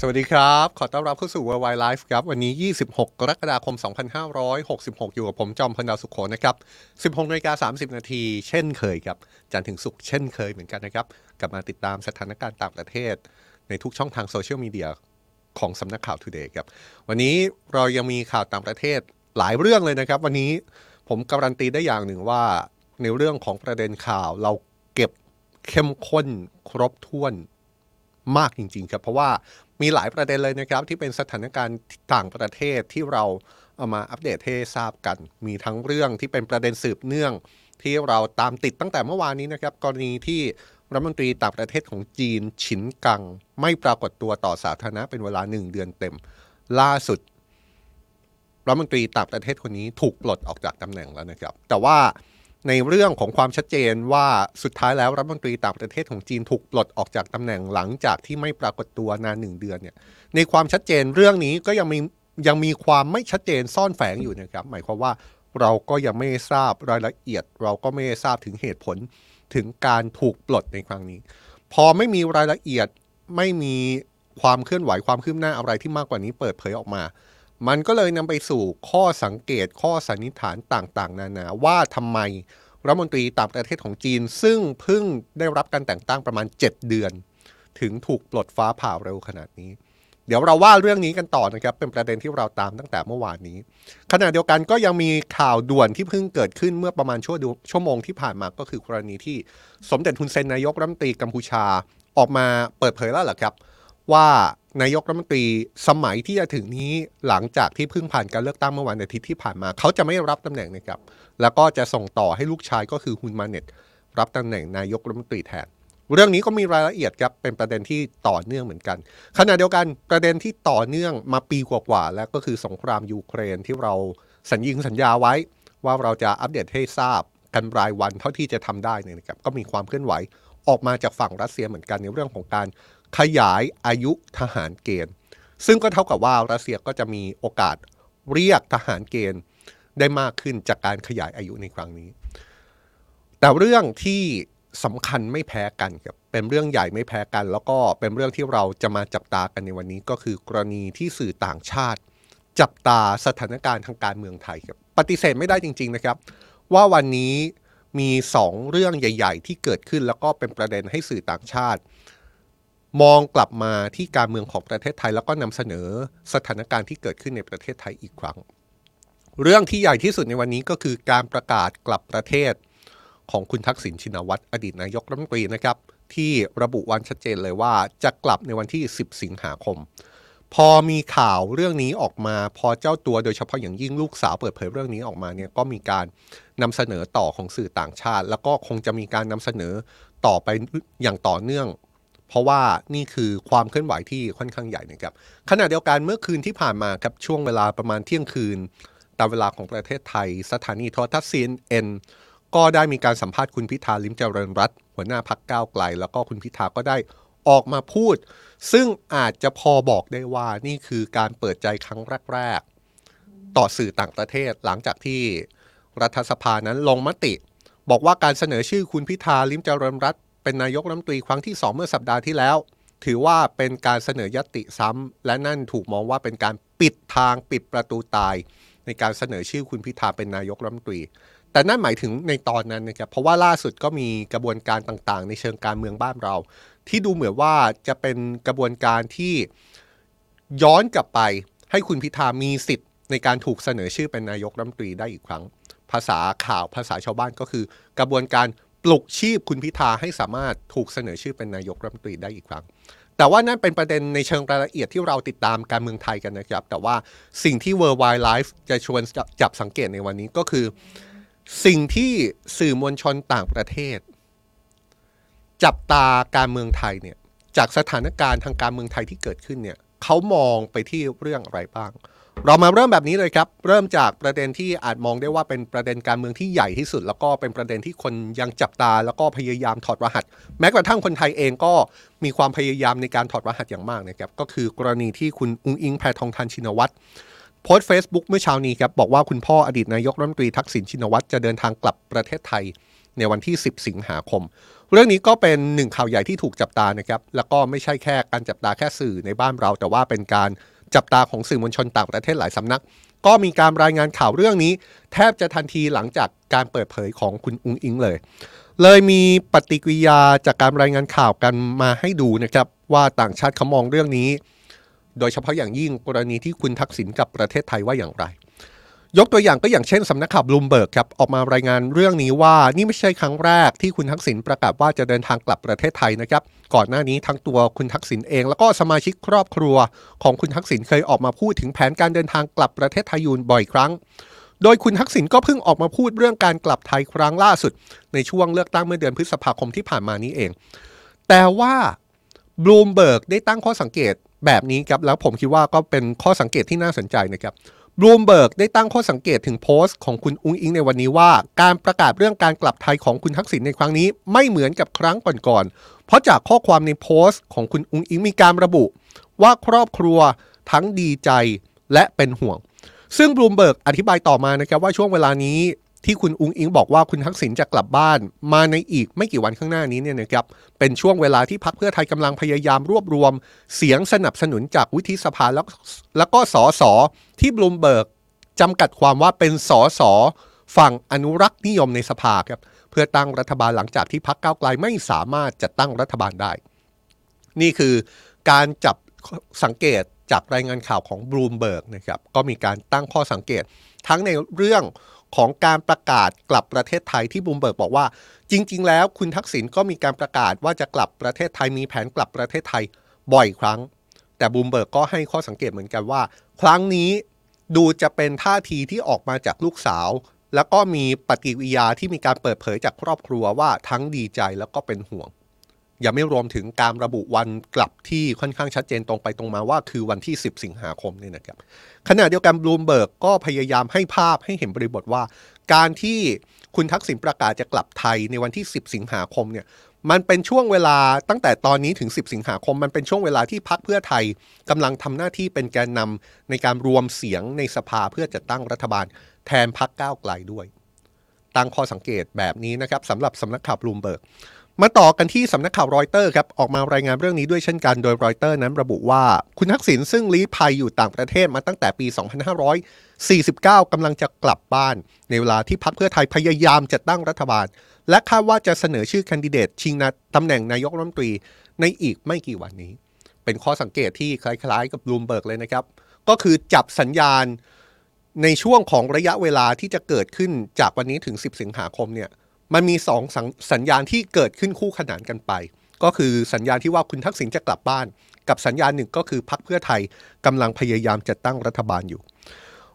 สวัสดีครับ ขอต้อนรับเข้าสู่ Worldwide Life ครับ วันนี้ 26 กรกฎาคม 2566 อยู่กับผมจอมพลดาวสุขโขนะครับ 16นาฬิกา30 นาทีเช่นเคยครับ จันทร์ถึงศุกร์เช่นเคยเหมือนกันนะครับ กลับมาติดตามสถานการณ์ต่างประเทศ ในทุกช่องทางโซเชียลมีเดียของสำนักข่าว Today ครับ วันนี้เรายังมีข่าวต่างประเทศหลายเรื่องเลยนะครับ วันนี้ผมการันตีได้อย่างหนึ่งว่าในเรื่องของประเด็นข่าวเราเก็บเข้มข้นครบถ้วนมากจริงๆครับเพราะว่า มีหลายประเด็นเลยนะครับ ที่เป็นสถานการณ์ต่างประเทศที่เราเอามาอัปเดตให้ทราบกัน มีทั้งเรื่องที่เป็นประเด็นสืบเนื่อง ที่เราตามติดตั้งแต่เมื่อวานนี้นะครับ กรณีที่รัฐมนตรีต่างประเทศของจีนฉินกัง ไม่ปรากฏตัวต่อสาธารณะเป็นเวลาหนึ่งเดือนเต็ม ล่าสุดรัฐมนตรีต่างประเทศคนนี้ถูกปลดออกจากตำแหน่งแล้วนะครับ แต่ว่า ในเรื่องของความชัดเจนว่าสุดท้ายแล้วรัฐมนตรีต่างประเทศของจีนถูกปลดออกจากตำแหน่งหลังจากที่ไม่ปรากฏตัวนานหนึ่งเดือนเนี่ยในความชัดเจนเรื่องนี้ก็ยังมียังมีความไม่ชัดเจนซ่อนแฝงอยู่นะครับ หมายความว่าเราก็ยังไม่ทราบรายละเอียด เราก็ไม่ทราบถึงเหตุผลถึงการถูกปลดในครั้งนี้ พอไม่มีรายละเอียดไม่มีความเคลื่อนไหวความคืบหน้าอะไรที่มากกว่านี้เปิดเผยออกมา มันก็เลยนำไปสู่ข้อสังเกตข้อสันนิษฐานต่างๆ นานาว่าทำไมรัฐมนตรีต่างประเทศของจีน ซึ่งเพิ่งได้รับการแต่งตั้งประมาณ 7 เดือน ถึงถูกปลดฟ้าผ่าเร็วขนาดนี้ เดี๋ยวเราว่าเรื่องนี้กันต่อนะครับ เป็นประเด็นที่เราตามตั้งแต่เมื่อวานนี้ ขณะเดียวกันก็ยังมีข่าวด่วนที่เพิ่งเกิดขึ้นเมื่อประมาณชั่วชั่วโมงที่ผ่านมาก็คือกรณีที่สมเด็จทุนเซนนายกรัฐมนตรีกัมพูชาออกมาเปิดเผยแล้วเหรอครับ ว่า นายกรัฐมนตรีสมัยที่จะถึงนี้หลังจากที่เพิ่งผ่านการเลือกตั้งเมื่อวันอาทิตย์ที่ผ่านมา เขาจะไม่รับตำแหน่งนะครับ แล้วก็จะส่งต่อให้ลูกชายก็คือฮุนมาเน็ตรับตำแหน่งนายกรัฐมนตรีแทน เรื่องนี้ก็มีรายละเอียดครับเป็นประเด็นที่ต่อเนื่องเหมือนกัน ขณะเดียวกันประเด็นที่ต่อเนื่องมาปีกว่าๆแล้วก็คือสงครามยูเครนที่เราสัญญิงสัญญาไว้ ว่าเราจะอัปเดตให้ทราบกันรายวันเท่าที่จะทำได้นี่นะครับก็มีความเคลื่อนไหวออกมาจากฝั่งรัสเซียเหมือนกันในเรื่องของการ ขยายอายุทหารเกณฑ์ ซึ่งก็เท่ากับว่ารัสเซียก็จะมีโอกาสเรียกทหารเกณฑ์ได้มากขึ้นจากการขยายอายุในครั้งนี้ แต่เรื่องที่สำคัญไม่แพ้กันครับเป็นเรื่องใหญ่ไม่แพ้กัน แล้วก็เป็นเรื่องที่เราจะมาจับตากันในวันนี้ก็คือกรณีที่สื่อต่างชาติ จับตาสถานการณ์ทางการเมืองไทยครับปฏิเสธไม่ได้จริง ๆนะครับ ว่าวันนี้มีสองเรื่องใหญ่ ๆ ที่เกิดขึ้นแล้วก็เป็นประเด็นให้สื่อต่างชาติ มองกลับมาที่การเมืองของประเทศไทย แล้วก็นำเสนอสถานการณ์ที่เกิดขึ้นในประเทศไทยอีกครั้ง เรื่องที่ใหญ่ที่สุดในวันนี้ก็คือการประกาศกลับประเทศของคุณทักษิณชินวัตรอดีตนายกรัฐมนตรีนะครับ ที่ระบุวันชัดเจนเลยว่าจะกลับในวันที่ 10 สิงหาคม พอมีข่าวเรื่องนี้ออกมา พอเจ้าตัวโดยเฉพาะอย่างยิ่งลูกสาวเปิดเผยเรื่องนี้ออกมาเนี่ยก็มีการนำเสนอต่อของสื่อต่างชาติ แล้วก็คงจะมีการนำเสนอต่อไปอย่างต่อเนื่อง เพราะว่านี่คือความเคลื่อนไหวที่ค่อนข้างใหญ่นะครับขณะเดียวกันเมื่อคืนที่ผ่านมาครับช่วงเวลาประมาณเที่ยงคืน ตามเวลาของประเทศไทย สถานีโทรทัศน์ซีเอ็นก็ได้มีการสัมภาษณ์คุณพิธาลิมเจริญรัตหัวหน้าพักก้าวไกล แล้วก็คุณพิธาก็ได้ออกมาพูด ซึ่งอาจจะพอบอกได้ว่านี่คือการเปิดใจครั้งแรกๆต่อสื่อต่างประเทศหลังจากที่รัฐสภานั้นลงมติ บอกว่าการเสนอชื่อคุณพิธาลิมเจริญรัต เป็นนายกรัฐมนตรีครั้งที่สองเมื่อสัปดาห์ที่แล้ว ถือว่าเป็นการเสนอยติซ้ำและนั่นถูกมองว่าเป็นการปิดทางปิดประตูตาย ในการเสนอชื่อคุณพิธาเป็นนายกรัฐมนตรี แต่นั่นหมายถึงในตอนนั้นนะครับเพราะว่าล่าสุดก็มีกระบวนการต่างๆ ในเชิงการเมืองบ้านเรา ที่ดูเหมือนว่าจะเป็นกระบวนการที่ย้อนกลับไป ให้คุณพิธามีสิทธิ์ในการถูกเสนอชื่อเป็นนายกรัฐมนตรีได้อีกครั้ง ภาษาข่าวภาษาชาวบ้านก็คือกระบวนการ ปลุกชีพคุณพิธาให้สามารถถูกเสนอชื่อเป็นนายกรัฐมนตรีได้อีกครั้ง แต่ว่านั่นเป็นประเด็นในเชิงรายละเอียดที่เราติดตามการเมืองไทยกันนะครับ แต่ว่าสิ่งที่ Worldwide Life จะชวนจับสังเกตในวันนี้ก็คือ สิ่งที่สื่อมวลชนต่างประเทศ จับตาการเมืองไทยเนี่ยจากสถานการณ์ทางการเมืองไทยที่เกิดขึ้นเนี่ยเขามองไปที่เรื่องอะไรบ้าง เรามาเริ่มแบบนี้เลยครับ เริ่มจากประเด็นที่อาจมองได้ว่าเป็นประเด็นการเมืองที่ใหญ่ที่สุด แล้วก็เป็นประเด็นที่คนยังจับตา แล้วก็พยายามถอดรหัส แม้กระทั่งคนไทยเองก็มีความพยายามในการถอดรหัสอย่างมากนะครับ ก็คือกรณีที่คุณอุ้งอิงแพทองทานชินวัตรโพสต์เฟซบุ๊กเมื่อเช้านี้ครับบอกว่าคุณพ่ออดีตนายกรัฐมนตรีทักษิณชินวัตรจะเดินทางกลับประเทศไทยในวันที่ 10 สิงหาคม เรื่องนี้ก็เป็นหนึ่งข่าวใหญ่ที่ถูกจับตานะครับแล้วก็ไม่ใช่แค่การจับตาแค่สื่อในบ้านเราแต่ว่าเป็นการ จับตาของสื่อมวลชนต่างประเทศหลายสำนัก ก็มีการรายงานข่าวเรื่องนี้ แทบจะทันทีหลังจากการเปิดเผยของคุณอุงอิงเลย เลยมีปฏิกิริยาจากการรายงานข่าวกันมาให้ดูนะครับว่าต่างชาติเขามองเรื่องนี้ โดยเฉพาะอย่างยิ่งกรณีที่คุณทักษิณกับประเทศไทยว่าอย่างไร ยกตัวอย่างก็อย่างเช่นสำนักข่าวบลูมเบิร์กครับออกมารายงานเรื่องนี้ว่านี่ไม่ใช่ครั้งแรกที่คุณทักษิณประกาศว่าจะเดินทางกลับประเทศไทยนะครับ ก่อนหน้านี้ทั้งตัวคุณทักษิณเอง แล้วก็สมาชิกครอบครัว ของคุณทักษิณเคยออกมาพูดถึงแผนการเดินทางกลับประเทศไทยอยู่บ่อยครั้ง โดยคุณทักษิณก็เพิ่งออกมาพูดเรื่องการกลับไทยครั้งล่าสุด ในช่วงเลือกตั้งเมื่อเดือนพฤษภาคมที่ผ่านมานี้เอง แต่ว่าบลูมเบิร์กได้ตั้งข้อสังเกตแบบนี้ครับแล้วผมคิดว่าก็เป็นข้อสังเกตที่น่าสนใจนะครับ บลูมเบิร์กได้ตั้งข้อสังเกตถึงโพสต์ของคุณอุ้งอิงในวันนี้ว่า การประกาศเรื่องการกลับไทยของคุณทักษิณในครั้งนี้ไม่เหมือนกับครั้งก่อนๆ เพราะจากข้อความในโพสต์ของคุณอุ้งอิงมีการระบุ ว่าครอบครัวทั้งดีใจและเป็นห่วง ซึ่งบลูมเบิร์กอธิบายต่อมานะครับว่าช่วงเวลานี้ ที่คุณอุ้งอิงบอกว่าคุณทักษิณจะกลับบ้านมาในอีกไม่กี่วันข้างหน้านี้เนี่ยนะครับเป็นช่วงเวลาที่พรรคเพื่อไทยกำลังพยายามรวบรวม เสียงสนับสนุนจากวุฒิสภาแล้วแล้วก็สสที่บลูมเบิร์กจำกัดความว่าเป็นสสฝั่งอนุรักษ์นิยมในสภาครับเพื่อตั้งรัฐบาลหลังจากที่พรรคก้าวไกลไม่สามารถจัดตั้งรัฐบาลได้ นี่คือการจับสังเกตจากรายงานข่าวของบลูมเบิร์กนะครับก็มีการตั้งข้อสังเกตทั้งในเรื่อง ของการประกาศกลับประเทศไทยที่บลูมเบิร์กบอกว่า จริง ๆ แล้วคุณทักษิณก็มีการประกาศว่าจะกลับประเทศไทยมีแผนกลับประเทศไทยบ่อยครั้ง แต่บลูมเบิร์กก็ให้ข้อสังเกตเหมือนกันว่า ครั้งนี้ดูจะเป็นท่าทีที่ออกมาจากลูกสาว แล้วก็มีปฏิกิริยาที่มีการเปิดเผยจากครอบครัวว่าทั้งดีใจแล้วก็เป็นห่วง ยังไม่รวมถึงการระบุวันกลับที่ค่อนข้างชัดเจนตรงไปตรงมาว่าคือวันที่ 10 สิงหาคมนี่นะครับขณะเดียวกันบลูมเบิร์กก็พยายามให้ภาพให้เห็นบริบทว่า การที่คุณทักษิณประกาศจะกลับไทยในวันที่ 10 สิงหาคมเนี่ยมันเป็นช่วงเวลาตั้งแต่ตอนนี้ถึง 10 สิงหาคม มันเป็นช่วงเวลาที่พรรคเพื่อไทยกำลังทำหน้าที่เป็นแกนนำในการรวมเสียงในสภาเพื่อจะตั้งรัฐบาล แทนพรรคก้าวไกลด้วย ตั้งข้อสังเกตแบบนี้นะครับสำหรับสำนักข่าวบลูมเบิร์ก มาต่อกันที่สำนักข่าวรอยเตอร์ครับออกมารายงานเรื่องนี้ด้วยเช่นกันโดยรอยเตอร์นั้นระบุว่า คุณทักษิณซึ่งลี้ภัยอยู่ต่างประเทศมาตั้งแต่ปี 2549กำลังจะกลับบ้าน ในเวลาที่พรรคเพื่อไทยพยายามจัดตั้งรัฐบาล และคาดว่าจะเสนอชื่อแคนดิเดต ชิงตำแหน่งนายกรัฐมนตรีในอีกไม่กี่วันนี้ เป็นข้อสังเกตที่คล้ายๆ กับบลูมเบิร์กเลยนะครับ ก็คือจับสัญญาณในช่วงของระยะเวลาที่จะเกิดขึ้นจากวันนี้ถึง 10 สิงหาคมเนี่ย มันมีสองสสัญญาณที่เกิดขึ้นคู่ขนานกันไป ก็คือสัญญาณที่ว่าคุณทักษิณจะกลับบ้าน กับสัญญาณหนึ่งก็คือพรรคเพื่อไทยกำลังพยายามจัดตั้งรัฐบาลอยู่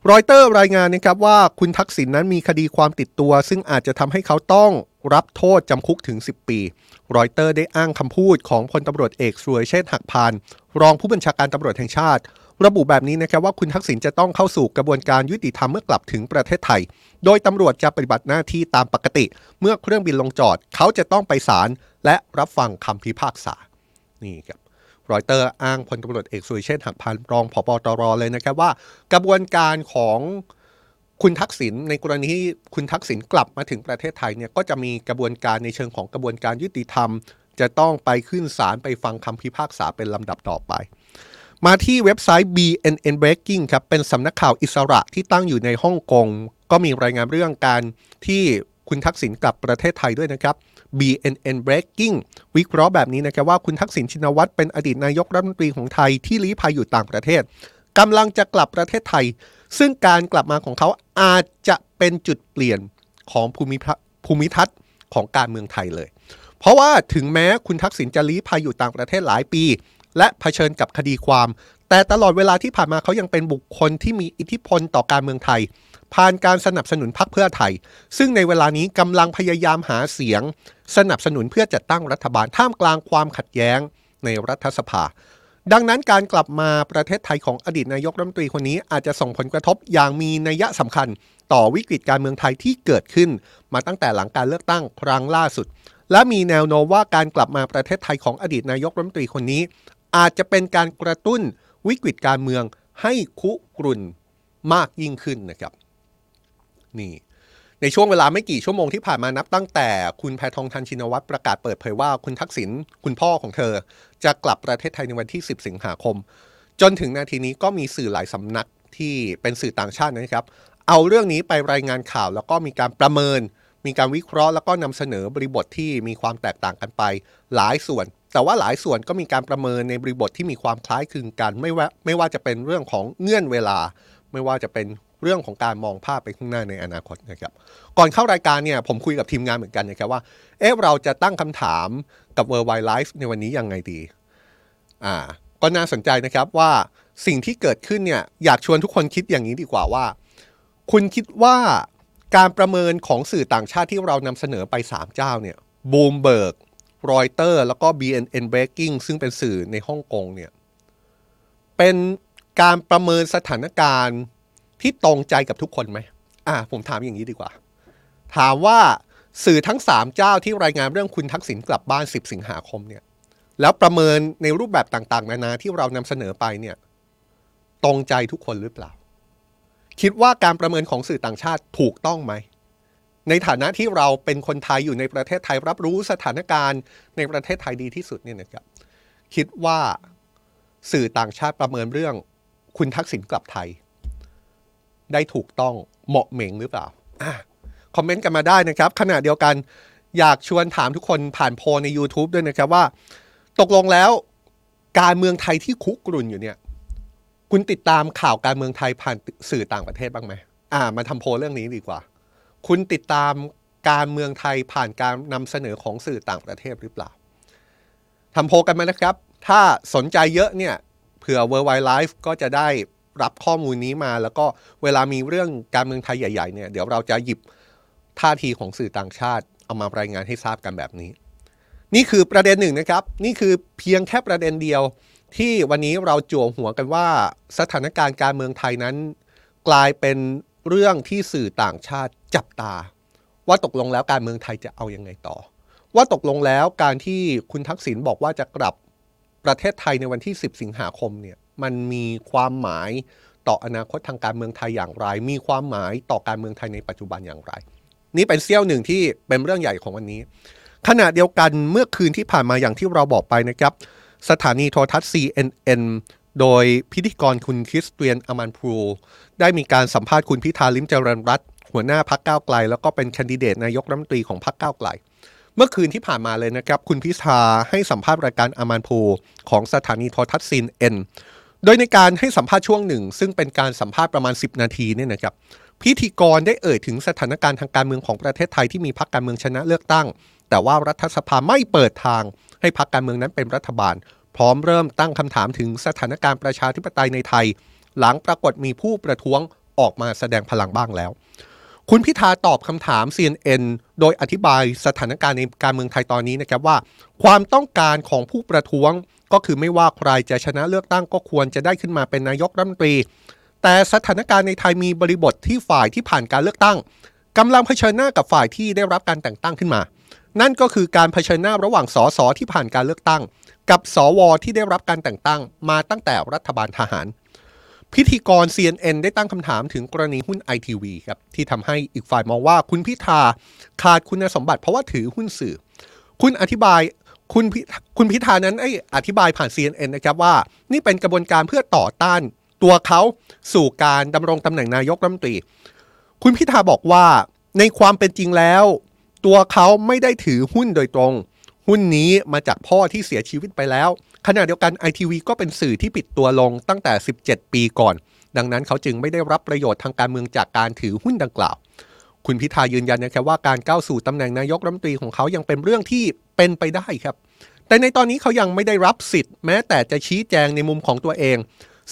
รอยเตอร์รายงานนะครับว่าคุณทักษิณนนั้นมีคดีความติดตัว ซึ่งอาจจะทำให้เขาต้องรับโทษจำคุกถึง 10 ปี รอยเตอร์ได้อ้างคำพูดของพลตำรวจเอกสุรเชษฐ์หักพาน รองผู้บัญชาการตำรวจแห่งชาติ ระบุแบบนี้นะครับว่าคุณทักษิณจะต้องเข้าสู่กระบวนการยุติธรรมเมื่อกลับถึงประเทศไทย โดยตำรวจจะปฏิบัติหน้าที่ตามปกติ เมื่อเครื่องบินลงจอด เขาจะต้องไปศาลและรับฟังคำพิพากษา นี่ครับรอยเตอร์อ้างพลตำรวจเอกสุรเชษฐ์หักพานรองผบตรเลยนะครับว่า กระบวนการของคุณทักษิณในกรณีที่คุณทักษิณกลับมาถึงประเทศไทยเนี่ยก็จะมีกระบวนการในเชิงของกระบวนการยุติธรรม จะต้องไปขึ้นศาลไปฟังคำพิพากษาเป็นลำดับต่อไป มาที่เว็บไซต์ BNN Breaking ครับ เป็นสำนักข่าวอิสระที่ตั้งอยู่ในฮ่องกง ก็มีรายงานเรื่องการที่คุณทักษิณกลับประเทศไทยด้วยนะครับ BNN Breaking วิเคราะห์แบบนี้นะครับว่าคุณทักษิณชินวัตรเป็นอดีตนายกรัฐมนตรีของไทยที่ลี้ภัยอยู่ต่างประเทศกำลังจะกลับประเทศไทย ซึ่งการกลับมาของเขาอาจจะเป็นจุดเปลี่ยนของภูมิภูมิทัศน์ของการเมืองไทยเลย เพราะว่าถึงแม้คุณทักษิณจะลี้ภัยอยู่ต่างประเทศหลายปี และเผชิญกับคดีความ แต่ตลอดเวลาที่ผ่านมาเขายังเป็นบุคคลที่มีอิทธิพลต่อการเมืองไทย ผ่านการสนับสนุนพรรคเพื่อไทย ซึ่งในเวลานี้กำลังพยายามหาเสียง สนับสนุนเพื่อจัดตั้งรัฐบาลท่ามกลางความขัดแย้งในรัฐสภา ดังนั้นการกลับมาประเทศไทยของอดีตนายกรัฐมนตรีคนนี้อาจจะส่งผลกระทบอย่างมีนัยสำคัญ ต่อวิกฤตการเมืองไทยที่เกิดขึ้น มาตั้งแต่หลังการเลือกตั้งครั้งล่าสุด และมีแนวโน้มว่าการกลับมาประเทศไทยของอดีตนายกรัฐมนตรีคนนี้ อาจจะเป็นการกระตุ้นวิกฤตการเมืองให้คุกรุ่นมากยิ่งขึ้นนะครับนี่ในในช่วงเวลาไม่กี่ชั่วโมงที่ผ่านมานับตั้งแต่คุณแพทองทันชินวัตรประกาศเปิดเผยว่าคุณทักษิณคุณพ่อของเธอ จะกลับประเทศไทยในวันที่ 10 สิงหาคม จนถึงนาทีนี้ก็มีสื่อหลายสำนักที่เป็นสื่อต่างชาตินะครับ เอาเรื่องนี้ไปรายงานข่าวแล้วก็มีการประเมิน มีการวิเคราะห์แล้วก็นำเสนอบริบทที่มีความแตกต่างกันไป หลายส่วน แต่ว่าหลายส่วนก็มีการประเมินในบริบทที่มีความคล้ายคลึงกัน ไม่ว่าไม่ว่าจะเป็นเรื่องของเงื่อนเวลา ไม่ว่าจะเป็นเรื่องของการมองภาพไปข้างหน้าในอนาคตนะครับก่อนเข้ารายการเนี่ยผมคุยกับทีมงานเหมือนกันนะครับว่าเอ๊ะเราจะตั้งคำถามกับ World Wide Life ในวันนี้ยังไงดีอ่าก็น่าสนใจนะครับว่าสิ่งที่เกิดขึ้นเนี่ยอยากชวนทุกคนคิดอย่างนี้ดีกว่าว่า คุณคิดว่าการประเมินของสื่อต่างชาติที่เรานำเสนอไป 3 เจ้าเนี่ยบูมเบิร์ก รอยเตอร์แล้วก็ BNN Breaking ซึ่งเป็นสื่อในฮ่องกงเนี่ย เป็นการประเมินสถานการณ์ที่ตรงใจกับทุกคนไหมอ่า ผมถามอย่างนี้ดีกว่า ถามว่าสื่อทั้ง 3 เจ้าที่รายงานเรื่องคุณทักษิณกลับบ้าน 10 สิงหาคมเนี่ย แล้วประเมินในรูปแบบต่างๆ นานาที่เรานำเสนอไปเนี่ย ตรงใจทุกคนหรือเปล่า คิดว่าการประเมินของสื่อต่างชาติถูกต้องไหม ในฐานะที่เราเป็นคนไทยอยู่ในประเทศไทยรับรู้สถานการณ์ในประเทศไทยดีที่สุดเนี่ยนะครับคิดว่าสื่อต่างชาติประเมินเรื่องคุณทักษิณกลับไทย ได้ถูกต้องเหมาะเหม่งหรือเปล่าอะคอมเมนต์กันมาได้นะครับ ขณะเดียวกันอยากชวนถามทุกคนผ่านโพลใน YouTube ด้วยนะครับว่า ตกลงแล้วการเมืองไทยที่คุกรุ่นอยู่เนี่ย คุณติดตามข่าวการเมืองไทยผ่านสื่อต่างประเทศบ้างไหมอ่า มาทำโพลเรื่องนี้ดีกว่า คุณติดตามการเมืองไทยผ่านการนำเสนอของสื่อต่างประเทศหรือเปล่าทำโพกันมานะครับ ถ้าสนใจเยอะเนี่ยเผื่อ World Wide Life ก็จะได้รับข้อมูลนี้มา แล้วก็เวลามีเรื่องการเมืองไทยใหญ่ๆเนี่ยเดี๋ยวเราจะหยิบท่าทีของสื่อต่างชาติ เอามารายงานให้ทราบกันแบบนี้ นี่คือประเด็นหนึ่งนะครับ นี่คือเพียงแค่ประเด็นเดียว ที่วันนี้เราจั่วหัวกันว่าสถานการณ์การเมืองไทยนั้น กลายเป็น เรื่องที่สื่อต่างชาติจับตา ว่าตกลงแล้วการเมืองไทยจะเอาอยัางไงต่อ ว่าตกลงแล้วการที่คุณทักษิณบอกว่าจะกลับประเทศไทยในวันที่ 10 สิงหาคมเนี่ยมันมีความหมายต่ออนาคตทางการเมืองไทยอย่างไร มีความหมายต่อการเมืองไทยในปัจจุบันอย่างไร นี่เป็นเซี่ยวหนึ่งที่เป็นเรื่องใหญ่ของวันนี้ ขณะเดียวกันเมื่อคืนที่ผ่านมาอย่างที่เราบอกไปนะครับ สถานีโทรทัศน์ CNN โดยพิธีกรคุณคริสเตียนอมันพูได้มีการสัมภาษณ์คุณพิธาลิมเจริญรัตหัวหน้าพักก้าวไกล แล้วก็เป็นแคนดิเดตนายกรัฐมนตรีของพักก้าวไกล เมื่อคืนที่ผ่านมาเลยนะครับ คุณพิธาให้สัมภาษณ์รายการอมันพูของสถานีโทรทัศน์ซีนเอ็นโดยในการให้สัมภาษณ์ช่วงหนึ่ง ซึ่งเป็นการสัมภาษณ์ประมาณ 10 นาทีเนี่ยนะครับพิธีกรได้เอ่ยถึงสถานการณ์ทางการเมืองของประเทศไทยที่มีพรรคการเมืองชนะเลือกตั้ง แต่ว่ารัฐสภาไม่เปิดทางให้พรรคการเมืองนั้นเป็นรัฐบาล พร้อมเริ่มตั้งคำถามถึงสถานการณ์ประชาธิปไตยในไทย หลังปรากฏมีผู้ประท้วงออกมาแสดงพลังบ้างแล้ว คุณพิธาตอบคำถาม CNN โดยอธิบายสถานการณ์ในการเมืองไทยตอนนี้นะครับว่า ความต้องการของผู้ประท้วงก็คือไม่ว่าใครจะชนะเลือกตั้งก็ควรจะได้ขึ้นมาเป็นนายกรัฐมนตรี แต่สถานการณ์ในไทยมีบริบทที่ฝ่ายที่ผ่านการเลือกตั้งกำลังเผชิญหน้ากับฝ่ายที่ได้รับการแต่งตั้งขึ้นมา นั่นก็คือการเผชิญหน้าระหว่างสสที่ผ่านการเลือกตั้ง กับสวที่ได้รับการแต่งตั้งมาตั้งแต่รัฐบาลทหาร พิธีกร CNN ได้ตั้งคำถามถึงกรณีหุ้น ITV ครับที่ทำให้อีกฝ่ายมองว่าคุณพิธาขาดคุณสมบัติเพราะว่าถือหุ้นสื่อ คุณอธิบายคุณพิคุณพิธานั้นไอ้อธิบายผ่าน CNN นะครับว่า นี่เป็นกระบวนการเพื่อต่อต้านตัวเขาสู่การดำรงตำแหน่งนายกรัฐมนตรี คุณพิธาบอกว่าในความเป็นจริงแล้ว ตัวเขาไม่ได้ถือหุ้นโดยตรง หุ้นนี้มาจากพ่อที่เสียชีวิตไปแล้ว ขณะเดียวกัน ITV ก็เป็นสื่อที่ปิดตัวลงตั้งแต่ 17 ปีก่อน ดังนั้นเขาจึงไม่ได้รับประโยชน์ทางการเมืองจากการถือหุ้นดังกล่าว คุณพิธายืนยันนะครับว่าการก้าวสู่ตำแหน่งนายกรัฐมนตรีของเขายังเป็นเรื่องที่เป็นไปได้ครับ แต่ในตอนนี้เขายังไม่ได้รับสิทธิ์แม้แต่จะชี้แจงในมุมของตัวเอง